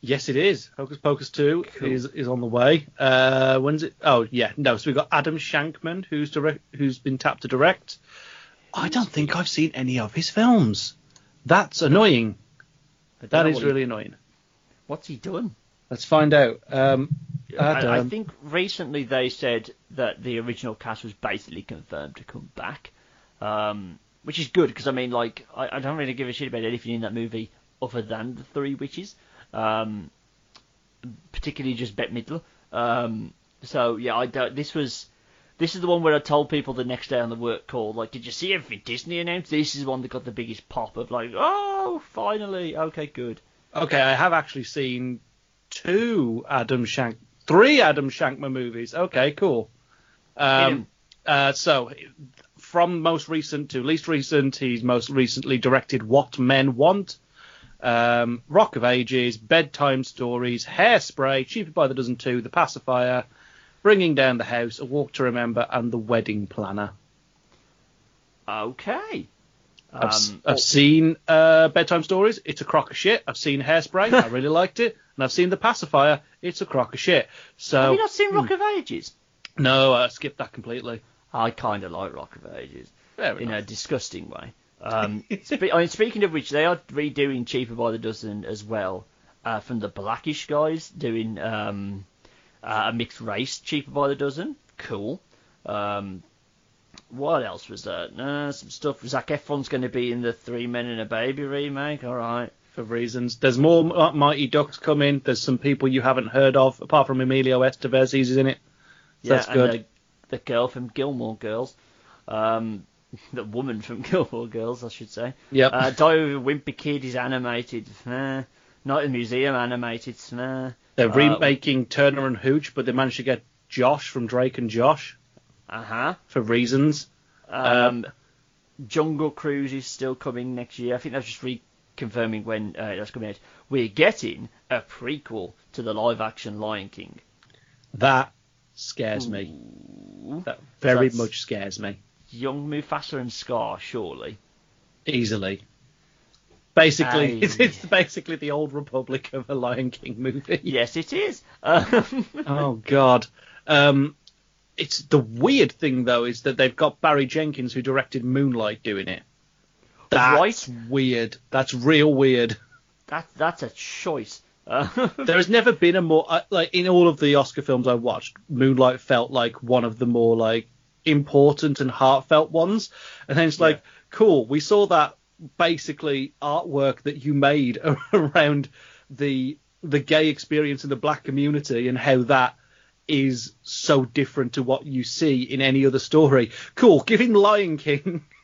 Yes, it is. Hocus Pocus 2 Cool. is is on the way. Uh, when's it? Oh, yeah. No, so we've got Adam Shankman, who's direct, who's been tapped to direct. I don't think I've seen any of his films. That's annoying. That is don't That know is what he- really annoying. What's he done? Let's find out. Um, I, I think recently they said that the original cast was basically confirmed to come back, um, which is good because I mean, like, I, I don't really give a shit about anything in that movie other than the Three Witches, um, particularly just Bette Midler. Um, so yeah, I don't, this was This is the one where I told people the next day on the work call, like, did you see everything Disney announced? This is the one that got the biggest pop of like, oh, finally, okay, good. Okay, I have actually seen two Adam Shank, three Adam Shankman movies. Okay, cool. Um, uh, so from most recent to least recent, he's most recently directed What Men Want, um, Rock of Ages, Bedtime Stories, Hairspray, Cheaper by the Dozen 2, The Pacifier, Bringing Down the House, A Walk to Remember, and The Wedding Planner. Okay. I've, um, I've seen uh, Bedtime Stories. It's a crock of shit. I've seen Hairspray. I really *laughs* liked it. And I've seen The Pacifier. It's a crock of shit. So have you not seen Rock hmm. of Ages? No, I skipped that completely. I kind of like Rock of Ages Very in nice. a disgusting way. *laughs* Um, spe- I mean, speaking of which, they are redoing Cheaper by the Dozen as well uh, from the Blackish guys, doing um, uh, a mixed race Cheaper by the Dozen. Cool. Um, what else was there? Uh, some stuff. Zac Efron's going to be in the Three Men and a Baby remake. All right. For reasons. There's more Mighty Ducks coming. There's some people you haven't heard of, apart from Emilio Estevez. He's in it. So yeah, that's good the girl from Gilmore Girls, um, *laughs* the woman from *laughs* Gilmore Girls, I should say. Yeah. Uh, Diary of a Wimpy Kid is animated. Eh. Night the Museum animated. They're uh, remaking Turner and Hooch, but they managed to get Josh from Drake and Josh. Uh huh. For reasons. Um, Jungle Cruise is still coming next year. I think that's just reconfirming when uh, that's coming out. We're getting a prequel to the live action Lion King. That scares me. That very much scares me. Young Mufasa and Scar, surely. Easily. Basically, it's, it's, basically the old Republic of a Lion King movie. Yes, it is. *laughs* Um, oh God. Um, it's the weird thing though is that they've got Barry Jenkins who directed Moonlight doing it. That's right. weird. That's real weird. That that's a choice. *laughs* there has never been a more uh, like in all of the Oscar films I watched, Moonlight felt like one of the more like important and heartfelt ones. And then it's like, yeah. cool, we saw that basically artwork that you made *laughs* around the the gay experience in the black community and how that is so different to what you see in any other story. Cool, him Lion King. *laughs*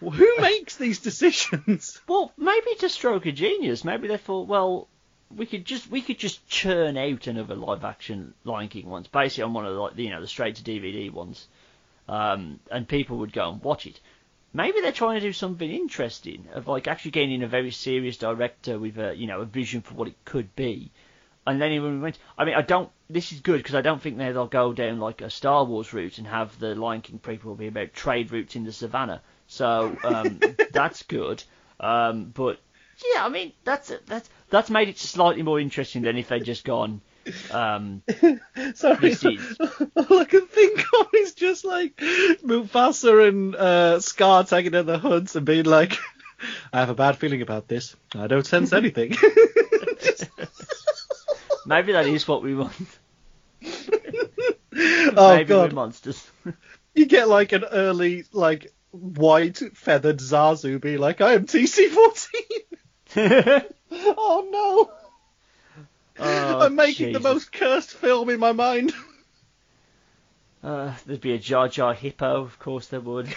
Who makes these decisions? *laughs* Well, maybe it's a stroke of genius. Maybe they thought, well, we could just we could just churn out another live action Lion King ones, basically on one of the like you know the straight to DVD ones, um, and people would go and watch it. Maybe they're trying to do something interesting of like actually getting in a very serious director with a you know a vision for what it could be. And then we went, I mean, I don't. This is good because I don't think they'll go down like a Star Wars route and have the Lion King prequel be about trade routes in the savannah. So um, *laughs* that's good. Um, but yeah, I mean that's that's that's made it slightly more interesting than if they'd just gone. Um, *laughs* Sorry, all I can think of is just like Mufasa and uh, Scar taking in the hoods and being like, *laughs* "I have a bad feeling about this. I don't sense anything." Maybe that is what we want. *laughs* oh Maybe God, monsters. *laughs* you get like an early like white feathered Zazu be like, "I am TC fourteen. *laughs* Oh no! Oh, I'm making Jesus. the most cursed film in my mind. Uh, there'd be a Jar Jar Hippo, of course there would.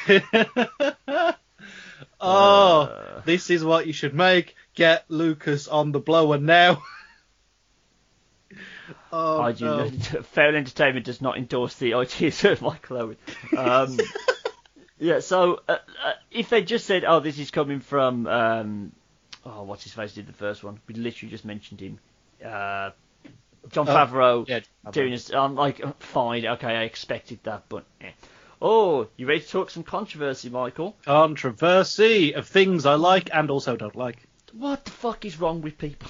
oh, uh, this is what you should make. Get Lucas on the blower now. Oh, I do no. *laughs* Fair Entertainment does not endorse the *laughs* ideas of Michael Owen. Um, *laughs* yeah, so uh, uh, if they just said, "Oh, this is coming from um, oh, what's his face did the first one? We literally just mentioned him. Uh, Jon oh, Favreau yeah, doing his. I'm like, uh, fine, okay, I expected that, but. Eh. Oh, you ready to talk some controversy, Michael? Controversy of things I like and also don't like. What the fuck is wrong with people?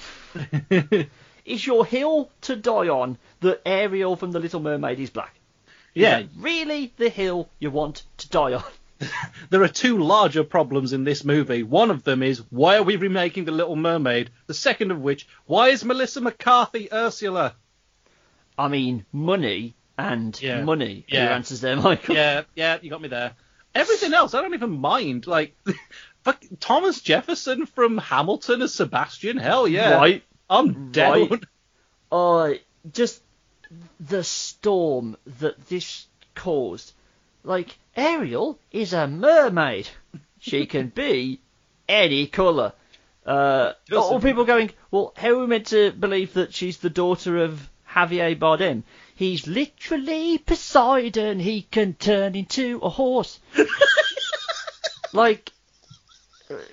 Is your hill to die on that Ariel from The Little Mermaid is black? Yeah. really the hill you want to die on? *laughs* there are two larger problems in this movie. One of them is why are we remaking The Little Mermaid? The second of which, why is Melissa McCarthy Ursula? I mean, money and yeah. money. Yeah. Who answers there, Michael? Yeah, yeah, you got me there. Everything else, I don't even mind. Like, *laughs* fuck, Thomas Jefferson from Hamilton as Sebastian. Hell yeah, right. I'm down. Right. Just the storm that this caused. Like, Ariel is a mermaid. She *laughs* can be any colour. Uh, or people going, well, how are we meant to believe that she's the daughter of Javier Bardem? He's literally Poseidon. He can turn into a horse. *laughs* like,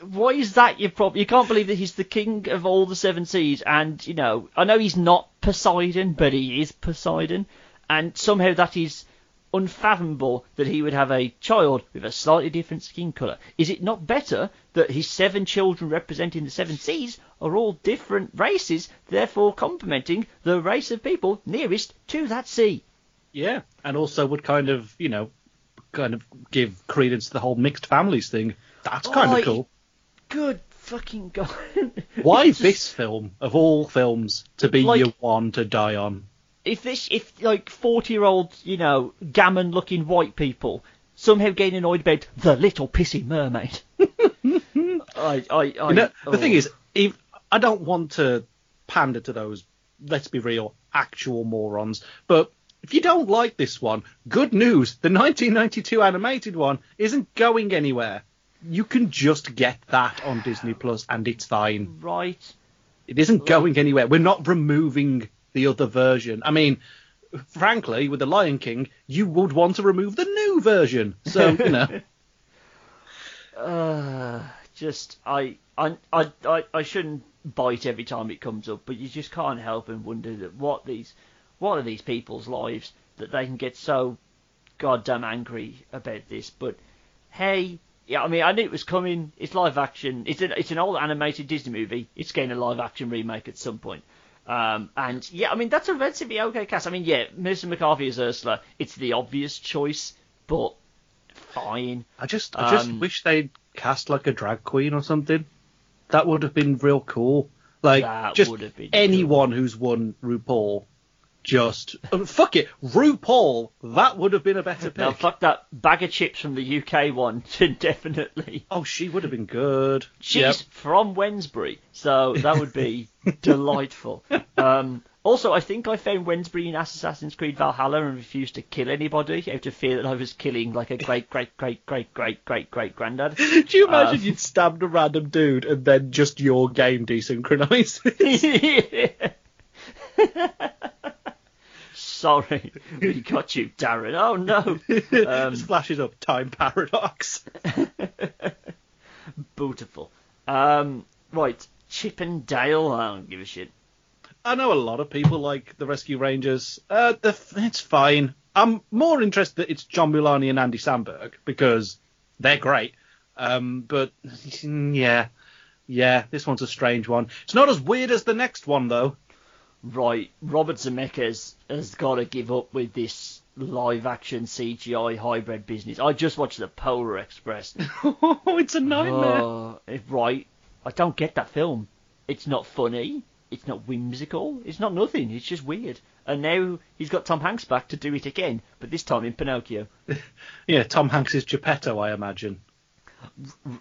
why is that your problem? You can't believe that he's the king of all the seven seas, and you know, I know he's not Poseidon, but he is Poseidon, and somehow that is unfathomable that he would have a child with a slightly different skin colour. Is it not better that his seven children representing the seven seas are all different races, therefore complementing the race of people nearest to that sea? Yeah, and also would kind of, you know, kind of give credence to the whole mixed families thing. That's kind Oh, of cool. Good fucking *laughs* god. Why just- this film, of all films, to be Like- your one to die on? if this if like forty year old you know gammon looking white people somehow getting annoyed about the little pissy mermaid. *laughs* I I, I You know, oh. the thing oh. is, if I don't want to pander to those, let's be real, actual morons, but if you don't like this one, good news, the 1992 animated one isn't going anywhere. You can just get that on Disney Plus and it's fine. right. It isn't going anywhere. We're not removing the other version. I mean, frankly, with the Lion King, you would want to remove the new version. So, you *laughs* know. Uh, just I, I I I I shouldn't bite every time it comes up, but you just can't help and wonder that what these what are these people's lives that they can get so goddamn angry about this. But hey, yeah, I mean I knew it was coming. It's live action. It's an it's an old animated Disney movie. It's getting a live action remake at some point. Um, and yeah, I mean that's a relatively okay cast. I mean, yeah, Melissa McCarthy as Ursula. It's the obvious choice, but fine. I just, I just Um, wish they'd cast like a drag queen or something. That would have been real cool. Like, just would have been anyone who's won RuPaul, just oh, fuck it, RuPaul. That would have been a better pick. Now fuck that Baga Chipz from the UK one, *laughs* definitely. oh, she would have been good. She's Yep. from Wednesbury, so that would be *laughs* delightful. Um, also, I think I found Wednesbury in Assassin's Creed Valhalla and refused to kill anybody out of fear that I was killing like a great, great, great, great, great, great, great granddad. *laughs* Do you imagine Um, you'd stabbed a random dude and then just your game desynchronized? *laughs* Sorry, we got you, Darren. Oh no. *laughs* Um, just flashes up time paradox. *laughs* Beautiful. Um, right, Chip and Dale. I don't give a shit. I know a lot of people like the Rescue Rangers. Uh, the, it's fine. I'm more interested that it's John Mulaney and Andy Samberg because they're great. Um, but yeah, yeah, this one's a strange one. It's not as weird as the next one though. Right, Robert Zemeckis has got to give up with this live action CGI hybrid business. I just watched the Polar Express. oh, *laughs* it's a nightmare. Uh, right, I don't get that film. It's not funny. It's not whimsical. It's not nothing. It's just weird. And now he's got Tom Hanks back to do it again, but this time in Pinocchio. *laughs* Yeah, Tom Hanks is Geppetto, I imagine.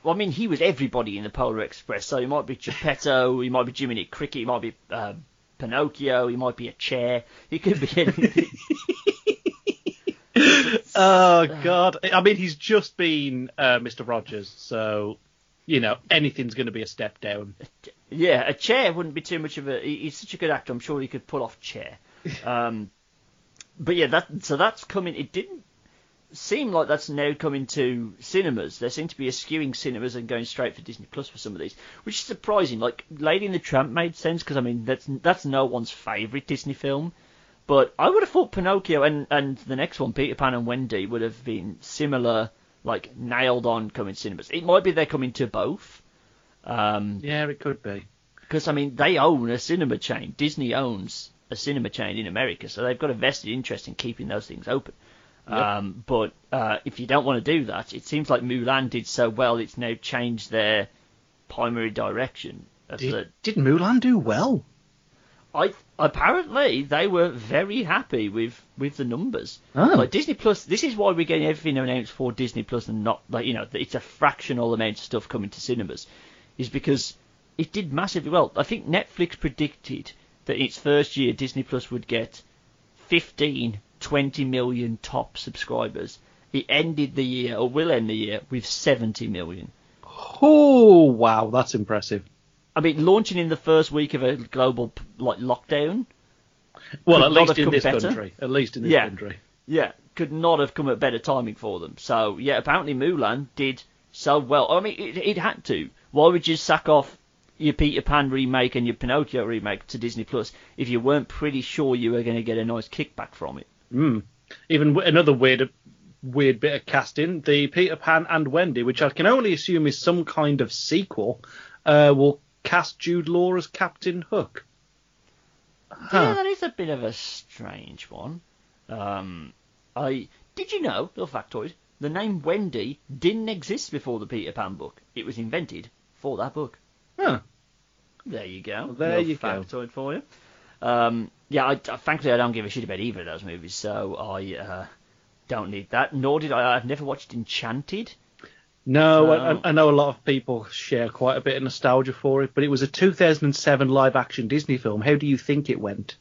I mean, he was everybody in the Polar Express, so he might be Geppetto, he might be Jiminy Cricket, he might be uh, Pinocchio, he might be a chair, he could be *laughs* anything. Oh God! I mean, he's just been uh, Mr. Rogers, so you know anything's going to be a step down. yeah, a chair wouldn't be too much of a. He's such a good actor, I'm sure he could pull off chair. Um, but yeah, that so that's coming. It didn't seem like that's now coming to cinemas. There seem to be eschewing cinemas and going straight for Disney Plus for some of these, which is surprising. Like Lady and the Tramp made sense because I mean that's that's no one's favourite Disney film. But I would have thought Pinocchio and, and the next one, Peter Pan and Wendy, would have been similar, like nailed on coming cinemas. It might be they're coming to both. Um, Yeah, it could be. because I mean they own a cinema chain. Disney owns a cinema chain in America, so they've got a vested interest in keeping those things open. Yep. Um, but uh, if you don't want to do that, it seems like Mulan did so well, it's now changed their primary direction. Of the, Did, did Mulan do well? I apparently they were very happy with with the numbers. Oh. Like Disney Plus, this is why we're getting everything announced for Disney Plus and not like you know it's a fractional amount of stuff coming to cinemas, is because it did massively well. I think Netflix predicted that its first year Disney Plus would get 15 20 million top subscribers. It ended the year, or will end the year, with 70 million. Oh wow, that's impressive. I mean, launching in the first week of a global like lockdown. Well, at least in this better. country. At least in this yeah. country. Yeah, could not have come at better timing for them. So yeah, apparently Mulan did so well. I mean, it, it had to. Why would you sack off your Peter Pan remake and your Pinocchio remake to Disney Plus if you weren't pretty sure you were going to get a nice kickback from it? Mm. Even another weird weird bit of casting, the Peter Pan and Wendy, which I can only assume is some kind of sequel, uh, will cast Jude Law as Captain Hook. Huh. Yeah, that is a bit of a strange one. Um, I did you know, little factoid, the name Wendy didn't exist before the Peter Pan book. It was invented for that book. Huh. There you go. Well, there you factoid go. for you. Um, yeah, I, I, frankly, I don't give a shit about either of those movies, so I uh, don't need that. Nor did I. I've never watched Enchanted. No, I, I, know a lot of people share quite a bit of nostalgia for it, but it was a 2007 live-action Disney film. How do you think it went?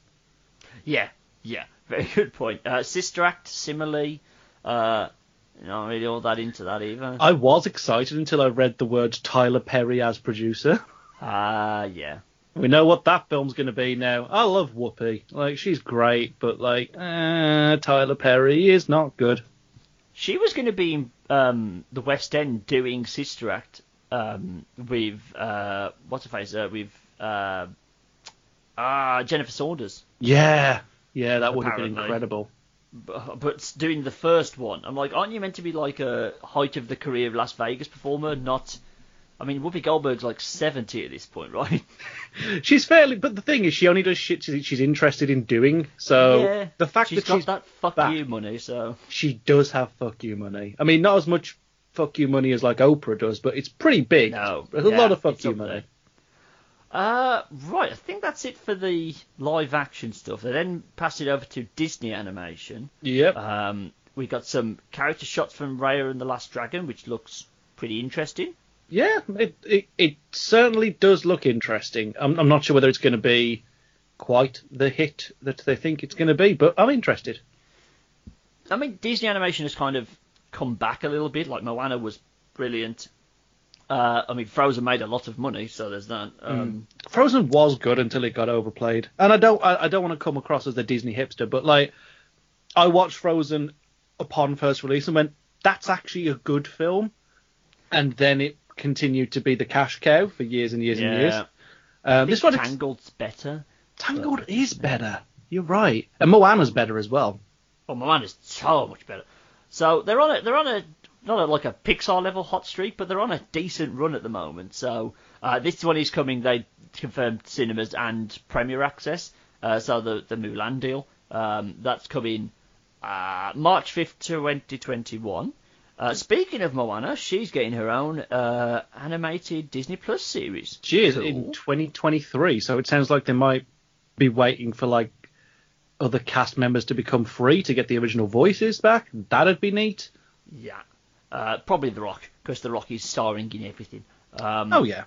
Yeah, yeah, *laughs* very good point. Uh, Sister Act, similarly, uh, not really all that into that either. I was excited until I read the words Tyler Perry as producer. *laughs* Ah, uh, yeah. We know what that film's going to be now. I love Whoopi. Like, she's great, but, like, uh, Tyler Perry is not good. She was going to be in um, the West End doing Sister Act um, with, uh, what's her face, uh, with uh, uh, Jennifer Saunders. Yeah, yeah, that would have been incredible. But, but doing the first one, I'm like, aren't you meant to be like a height of the career of Las Vegas performer, not I mean, Whoopi Goldberg's like 70 at this point, right? *laughs* she's fairly, but the thing is, she only does shit she's interested in doing. So yeah, the fact she's that got she's that fuck back, you money, so she does have fuck you money. I mean, not as much fuck you money as like Oprah does, but it's pretty big. No, There's a lot of fuck you money. Uh, right, I think that's it for the live action stuff. They then passed it over to Disney animation. Yep. Um, we got some character shots from Raya and the Last Dragon, which looks pretty interesting. Yeah, it, it, it certainly does look interesting. I'm, I'm not sure whether it's going to be quite the hit that they think it's going to be, but I'm interested. I mean, Disney animation has kind of come back a little bit. Like Moana was brilliant. Uh, I mean, Frozen made a lot of money, so there's that. Um, mm. Frozen was good until it got overplayed, and I don't, I, I don't want to come across as a Disney hipster, but like, I watched Frozen upon first release and went, "That's actually a good film," and then it continued to be the cash cow for years and years yeah. and years. Um, this one Tangled's better. Tangled but, is better. You're right, and Moana's better as well. Oh, Moana's so much better. So they're on a they're on a not a, like a Pixar level hot streak, but they're on a decent run at the moment. So uh, this one is coming. They confirmed cinemas and premiere Access. Uh, so the the Mulan deal um, that's coming uh, March fifth, twenty twenty one. Uh, speaking of Moana, she's getting her own uh, animated Disney Plus series. She is cool. in 2023, so it sounds like they might be waiting for like other cast members to become free to get the original voices back. That'd be neat. Yeah, uh, probably The Rock, because The Rock is starring in everything. Um, oh yeah.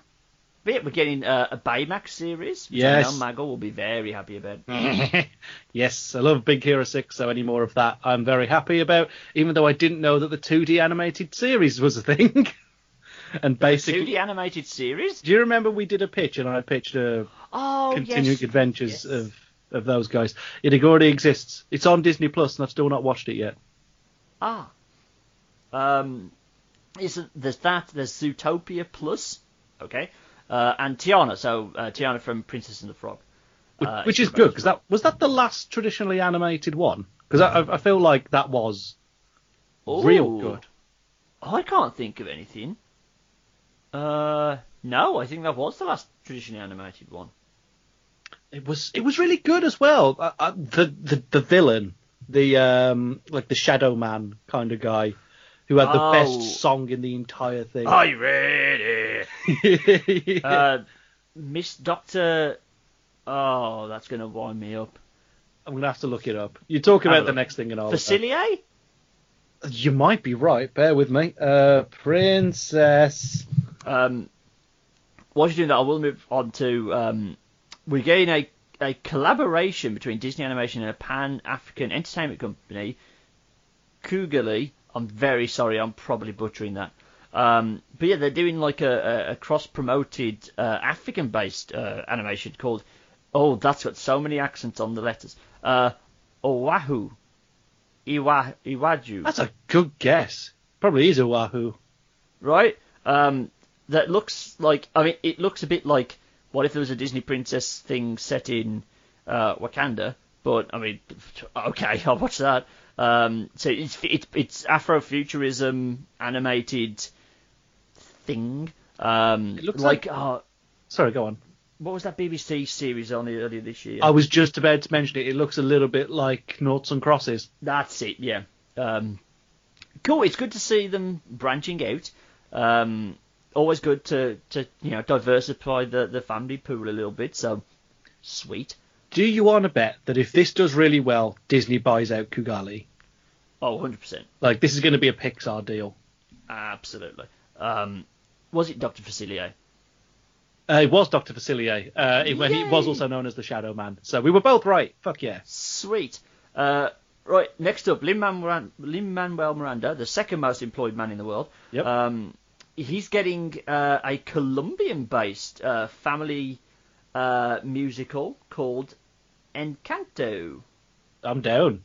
But yeah, we're getting uh, a Baymax series, which yes. I know Maggle will be very happy about. *laughs* yes, I love Big Hero 6, so any more of that I'm very happy about, even though I didn't know that the 2D animated series was a thing. *laughs* and basically... 2D animated series? Do you remember we did a pitch, and I pitched a oh, continuing yes. adventures yes. of, of those guys? It already exists. It's on Disney Plus, and I've still not watched it yet. Ah. Um, isn't there's that? There's Zootopia Plus. Okay. Uh, and Tiana, so uh, Tiana from Princess and the Frog, uh, which is good because that was that the last traditionally animated one because I, I, feel like that was Ooh. real good. I can't think of anything. Uh, no, I think that was the last traditionally animated one. It was it was really good as well. Uh, uh, the, the the villain, the um like the Shadow Man kind of guy who had the oh. best song in the entire thing. Are you ready? *laughs* uh, Miss Doctor. Oh, that's gonna wind me up. I'm gonna have to look it up. You talk about the next thing and all. Facilier? You might be right. Bear with me. Uh, Princess. Um, while you're doing that, I will move on to. Um, we're getting a a collaboration between Disney Animation and a Pan African entertainment company, Kugali. I'm very sorry, I'm probably butchering that. Um, but yeah, they're doing like a, a, a cross-promoted uh, African-based uh, animation called. Oh, that's got so many accents on the letters. Uh, Oahu. Iwa, Iwaju. That's a good guess. Probably is Oahu. Right? Um, that looks like. I mean, it looks a bit like. What if there was a Disney princess thing set in uh, Wakanda? But I mean, okay, I'll watch that. Um, so it's it's it's Afrofuturism animated thing. Um, It looks like, like- uh, Sorry, go on. what was that BBC series on earlier this year? I was just about to mention it. It looks a little bit like Noughts and Crosses. That's it, yeah. Um, cool. It's good to see them branching out. Um, always good to, to you know diversify the, the family pool a little bit. So sweet. Do you want to bet that if this does really well, Disney buys out Kugali? Oh, 100%. Like this is going to be a Pixar deal. Absolutely. Um, was it Dr. Facilier? Uh, it was Dr. Facilier, uh, it- he was also known as the Shadow Man. So we were both right. Fuck yeah. Sweet. Uh, right, next up, Lin-Manuel Lin-Manuel Miranda, the second most employed man in the world. Yep. Um, he's getting uh, a Colombian-based uh, family uh, musical called Encanto. I'm down.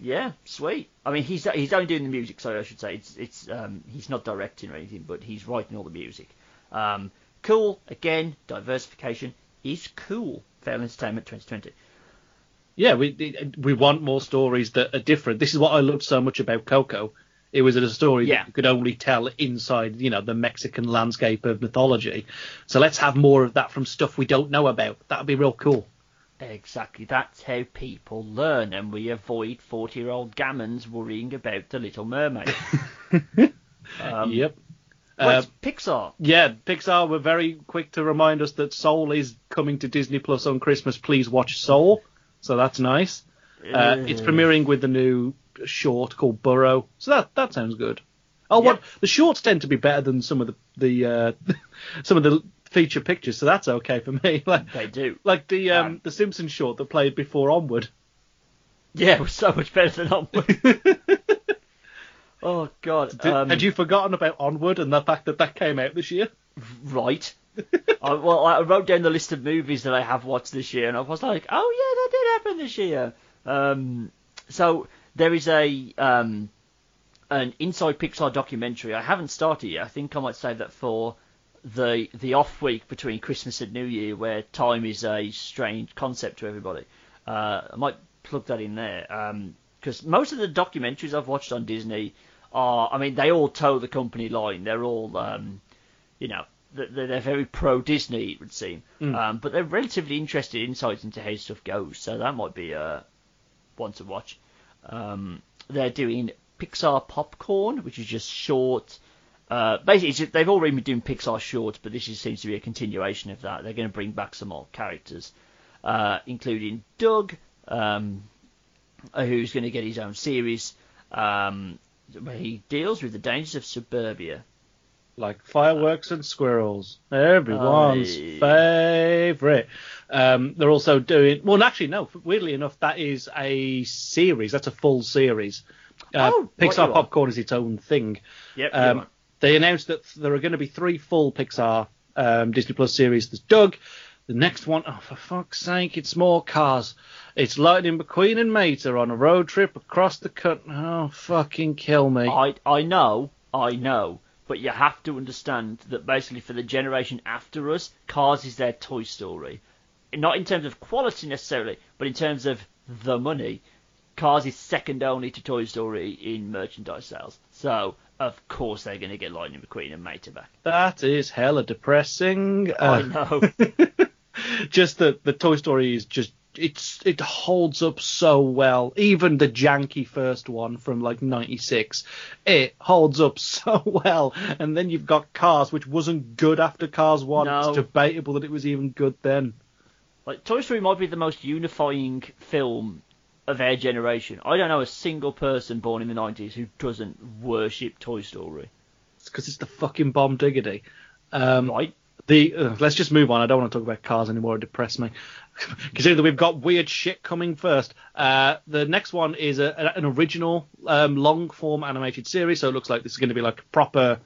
Yeah, sweet. I mean, he's he's only doing the music. so I should say it's it's um, he's not directing or anything, but he's writing all the music. Um, cool. Again, diversification is cool. Fair Entertainment 2020. Yeah, we we want more stories that are different. This is what I loved so much about Coco. It was a story Yeah. that you could only tell inside, you know, the Mexican landscape of mythology. So let's have more of that from stuff we don't know about. That'd be real cool. Exactly. That's how people learn, and we avoid 40 year old gammons worrying about the Little Mermaid. *laughs* um, yep. well, Uh, Pixar. yeah, Pixar were very quick to remind us that Soul is coming to Disney Plus on Christmas. Please watch Soul. So that's nice. Uh, it's premiering with the new short called Burrow. So that that sounds good. Oh, what the shorts tend to be better than some of the the uh, *laughs* some of the feature pictures, so that's okay for me. *laughs* Like They do. like the um, Um, the Simpsons short that played before Onward. Yeah, it was so much better than Onward. *laughs* oh, God. Did, um, had you forgotten about Onward and the fact that that came out this year? Right. I, well, I wrote down the list of movies that I have watched this year, and I was like, oh yeah, that did happen this year. Um, so there is a um, an Inside Pixar documentary. I haven't started yet. I think I might save that for the the off week between Christmas and New Year, where time is a strange concept to everybody. Uh, I might plug that in there because most of the documentaries I've watched on Disney are, I mean, they all toe the company line. They're all, um, you know, they're, they're very pro Disney, it would seem, um, but they're relatively interested insights into how stuff goes. So that might be uh, one to watch. Um, they're doing Pixar Popcorn, which is just short. Uh, basically, they've already been doing Pixar shorts, but this is, seems to be a continuation of that. They're going to bring back some more characters, uh, including Doug, um, who's going to get his own series, um, where he deals with the dangers of suburbia. Like fireworks and squirrels, everyone's Aye. favorite. Um, they're also doing well. Actually, no. Weirdly enough, that is a series. That's a full series. Uh, Oh, Pixar. Popcorn is its own thing. Yep. They announced that there are going to be three full Pixar um, Disney Plus series. There's Doug. The next one, oh for fuck's sake, it's more cars. It's Lightning McQueen and Mater on a road trip across the country. Oh, fucking kill me. I I know, I know, but you have to understand that basically for the generation after us, Cars is their Toy Story. Not in terms of quality necessarily, but in terms of the money. Cars is second only to Toy Story in merchandise sales. So, of course, they're going to get Lightning McQueen and Mater back. That is hella depressing. I Uh, know. *laughs* just that the Toy Story is just it's it holds up so well. Even the janky first one from like '96, it holds up *laughs* so well. And then you've got Cars, which wasn't good after Cars One. No. It's debatable that it was even good then. like Toy Story might be the most unifying film of our generation. I don't know a single person born in the 90s who doesn't worship Toy Story. It's because it's the fucking bomb diggity. Um, Right? the uh, let's just move on. I don't want to talk about cars anymore. It depressed me. *laughs* Considering that we've got weird shit coming first. Uh, the next one is a, an original um, long form animated series, so it looks like this is going to be like proper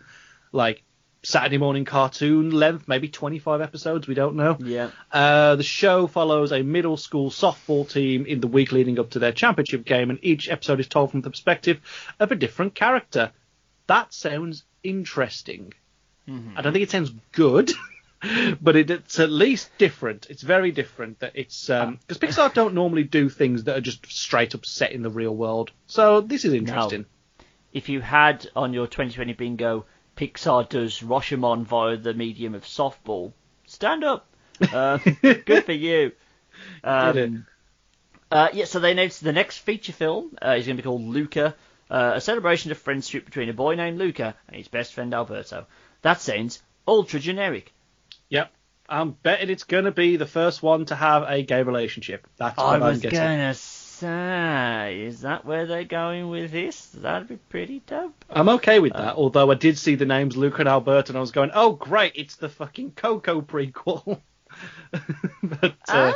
like Saturday morning cartoon length, maybe 25 episodes. We don't know. Yeah. Uh, the show follows a middle school softball team in the week leading up to their championship game, and each episode is told from the perspective of a different character. That sounds interesting. Mm-hmm. I don't think it sounds good, *laughs* but it, it's at least different. It's very different. That it's because Pixar don't normally do things that are just straight up set in the real world. So this is interesting. If you had on your 2020 bingo, Pixar does Rashomon via the medium of softball, stand up. *laughs* Uh, good for you. Did it. Um, uh, yeah, so they announced the next feature film uh, is going to be called Luca, uh, a celebration of friendship between a boy named Luca and his best friend Alberto. That sounds ultra generic. Yep. I'm betting it's going to be the first one to have a gay relationship. That's what I I'm was guessing. gonna say, is that where they're going with this? That'd be pretty dope. I'm okay with that, although I did see the names Luke and Albert, and I was going, oh, great, it's the fucking Coco prequel. *laughs* but uh, Ah.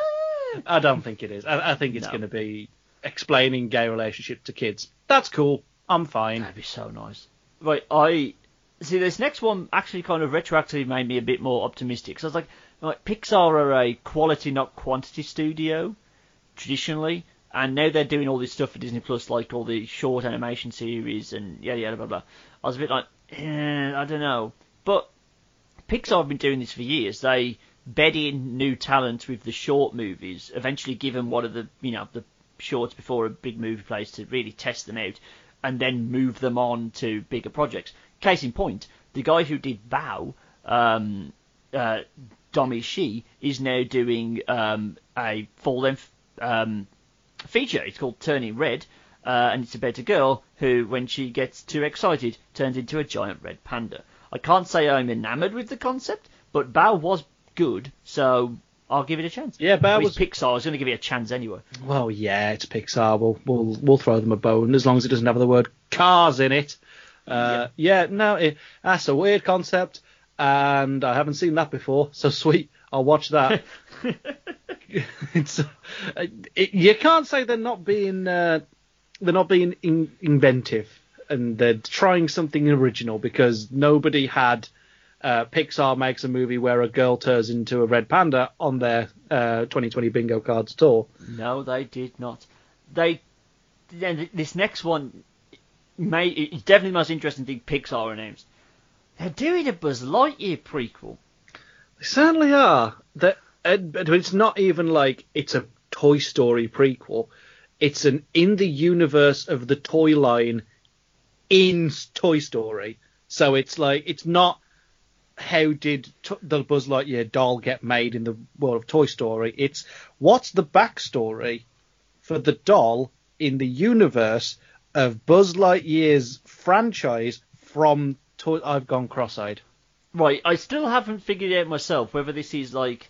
I don't think it is. I, I think it's No. going to be explaining gay relationship to kids. That's cool. I'm fine. That'd be so nice. Right, I see. This next one actually kind of retroactively made me a bit more optimistic. So I was like, like Pixar are a quality not quantity studio traditionally, and now they're doing all this stuff for Disney Plus, like all the short animation series and yada yada blah blah. I was a bit like, eh, I don't know, but Pixar have been doing this for years. They bed in new talent with the short movies, eventually give them one of the you know the shorts before a big movie plays to really test them out, and then move them on to bigger projects. Case in point, the guy who did Bao, um, uh, Domee Shi, is now doing um, a full length um, feature. It's called Turning Red, uh, and it's about a girl who, when she gets too excited, turns into a giant red panda. I can't say I'm enamored with the concept, but Bao was good, so I'll give it a chance. Yeah, Bao was- Pixar. I was going to give it a chance anyway. Well, yeah, it's Pixar. We'll we'll we'll throw them a bone as long as it doesn't have the word cars in it. Uh, yeah. no, it, that's a weird concept, and I haven't seen that before. So sweet, I'll watch that. *laughs* *laughs* it's uh, it, you can't say they're not being uh, they're not being in, inventive and they're trying something original because nobody had uh, Pixar makes a movie where a girl turns into a red panda on their uh, 2020 bingo cards at all. No, they did not. They. Then this next one, may it's definitely the most interesting thing Pixar announced. They're doing a Buzz Lightyear prequel. They certainly are. That, uh, but it's not even like it's a Toy Story prequel. It's an in the universe of the toy line in Toy Story. So it's like it's not how did t- the Buzz Lightyear doll get made in the world of Toy Story. It's what's the backstory for the doll in the universe of Buzz Lightyear's franchise from Toy. I've gone cross-eyed. Right, I still haven't figured out myself whether this is like,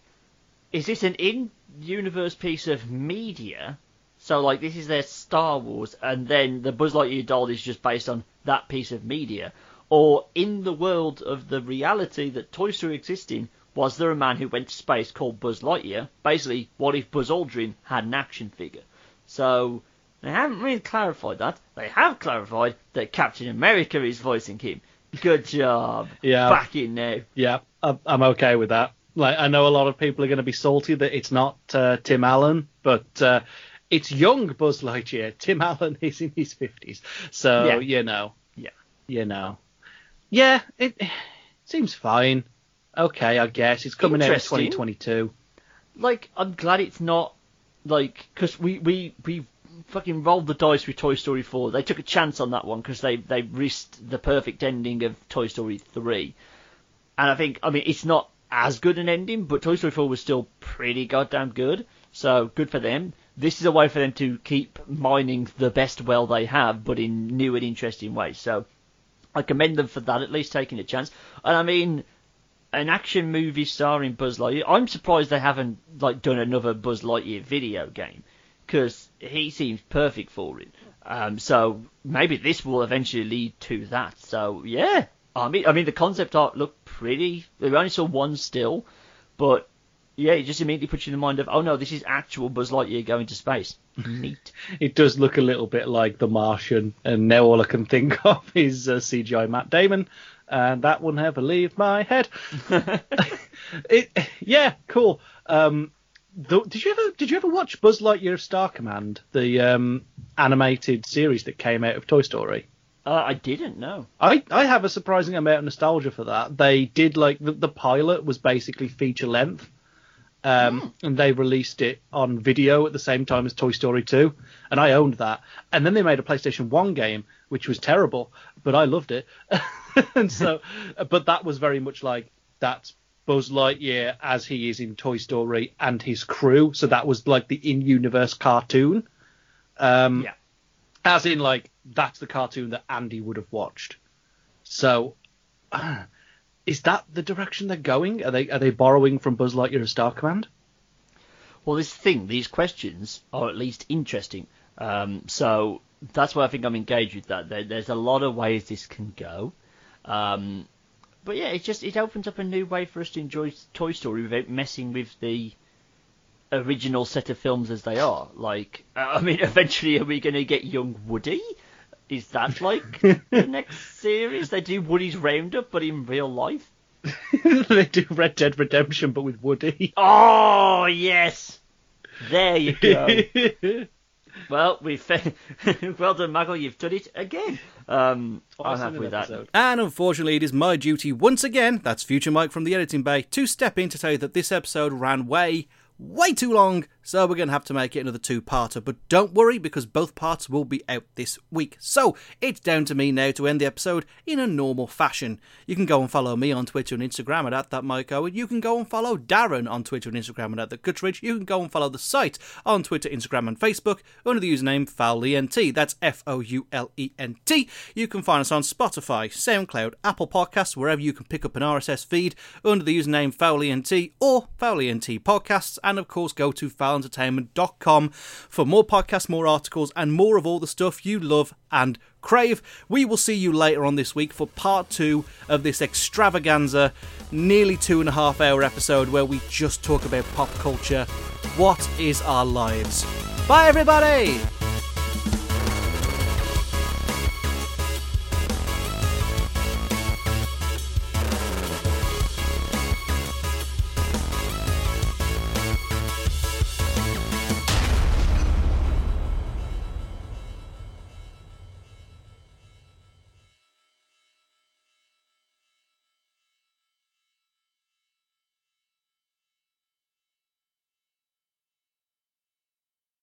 is this an in-universe piece of media? So like this is their Star Wars, and then the Buzz Lightyear doll is just based on that piece of media, or in the world of the reality that Toy Story exists in, was there a man who went to space called Buzz Lightyear? Basically, what if Buzz Aldrin had an action figure? So they haven't really clarified that. They have clarified that Captain America is voicing him. Good job. Yeah. Back in now. Yeah, I'm I'm okay with that. Like, I know a lot of people are going to be salty that it's not uh, Tim Allen, but uh, it's young Buzz Lightyear. *laughs* Tim Allen is in his fifties, so Yeah. you know, Yeah. you know, yeah, it, it seems fine. Okay, I guess it's coming out in Interesting. 2022. Like, I'm glad it's not like because we we we fucking rolled the dice with Toy Story 4. They took a chance on that one because they they risked the perfect ending of Toy Story 3. And I think I mean it's not as good an ending, but Toy Story 4 was still pretty goddamn good. So good for them. This is a way for them to keep mining the best well they have, but in new and interesting ways. So I commend them for that, at least taking a chance. And I mean, an action movie starring Buzz Lightyear. I'm surprised they haven't like done another Buzz Lightyear video game because he seems perfect for it. Um, so maybe this will eventually lead to that. So yeah, I mean, I mean, the concept art looked pretty. We only saw one still, but yeah, it just immediately puts you in the mind of, oh no, this is actual Buzz Lightyear going to space. *laughs* Neat. it does look a little bit like The Martian, and now all I can think *laughs* of is uh, CGI Matt Damon, and that will never leave my head. *laughs* it, yeah, cool. Um, the, did you ever did you ever watch Buzz Lightyear of Star Command, the um, animated series that came out of Toy Story? Uh, I didn't know. I, I have a surprising amount of nostalgia for that. They did like the, the pilot was basically feature length, um, mm. and they released it on video at the same time as Toy Story 2, and I owned that. And then they made a PlayStation 1 game, which was terrible, but I loved it. *laughs* and so, *laughs* but that was very much like that's Buzz Lightyear as he is in Toy Story and his crew. So that was like the in-universe cartoon. Um, yeah. As in, like that's the cartoon that Andy would have watched. So, uh, *clears throat* is that the direction they're going? Are they are they borrowing from Buzz Lightyear Star Command? Well, this thing, these questions are at least interesting. Um, so that's why I think I'm engaged with that. There, there's a lot of ways this can go. Um, but yeah, it just it opens up a new way for us to enjoy Toy Story without messing with the original set of films as they are. Like, *laughs* I mean, eventually, are we going to get young Woody? Is that like *laughs* the next series? They do Woody's Roundup, but in real life. *laughs* they do Red Dead Redemption, but with Woody. Oh yes, there you go. *laughs* well, we've well done, Maggle. You've done it again. Um, I'm happy with that. And unfortunately, it is my duty once again. That's Future Mike from the editing bay to step in to tell you that this episode ran way, way too long so we're going to have to make it another two-parter, but don't worry because both parts will be out this week. So it's down to me now to end the episode in a normal fashion. You can go and follow me on Twitter and Instagram at, at that. You can go and follow Darren on Twitter and Instagram at, the Guttridge. You can go and follow the site on Twitter, Instagram, and Facebook under the username FoulENT. That's F-O-U-L-E-N-T. You can find us on Spotify, SoundCloud, Apple Podcasts, wherever you can pick up an RSS feed under the username FoulENT or FoulENT Podcasts, and of course go to Foul entertainment.com for more podcasts, more articles, and more of all the stuff you love and crave. We will see you later on this week for part two of this extravaganza, nearly two and a half hour episode where we just talk about pop culture. What is our lives? Bye, everybody!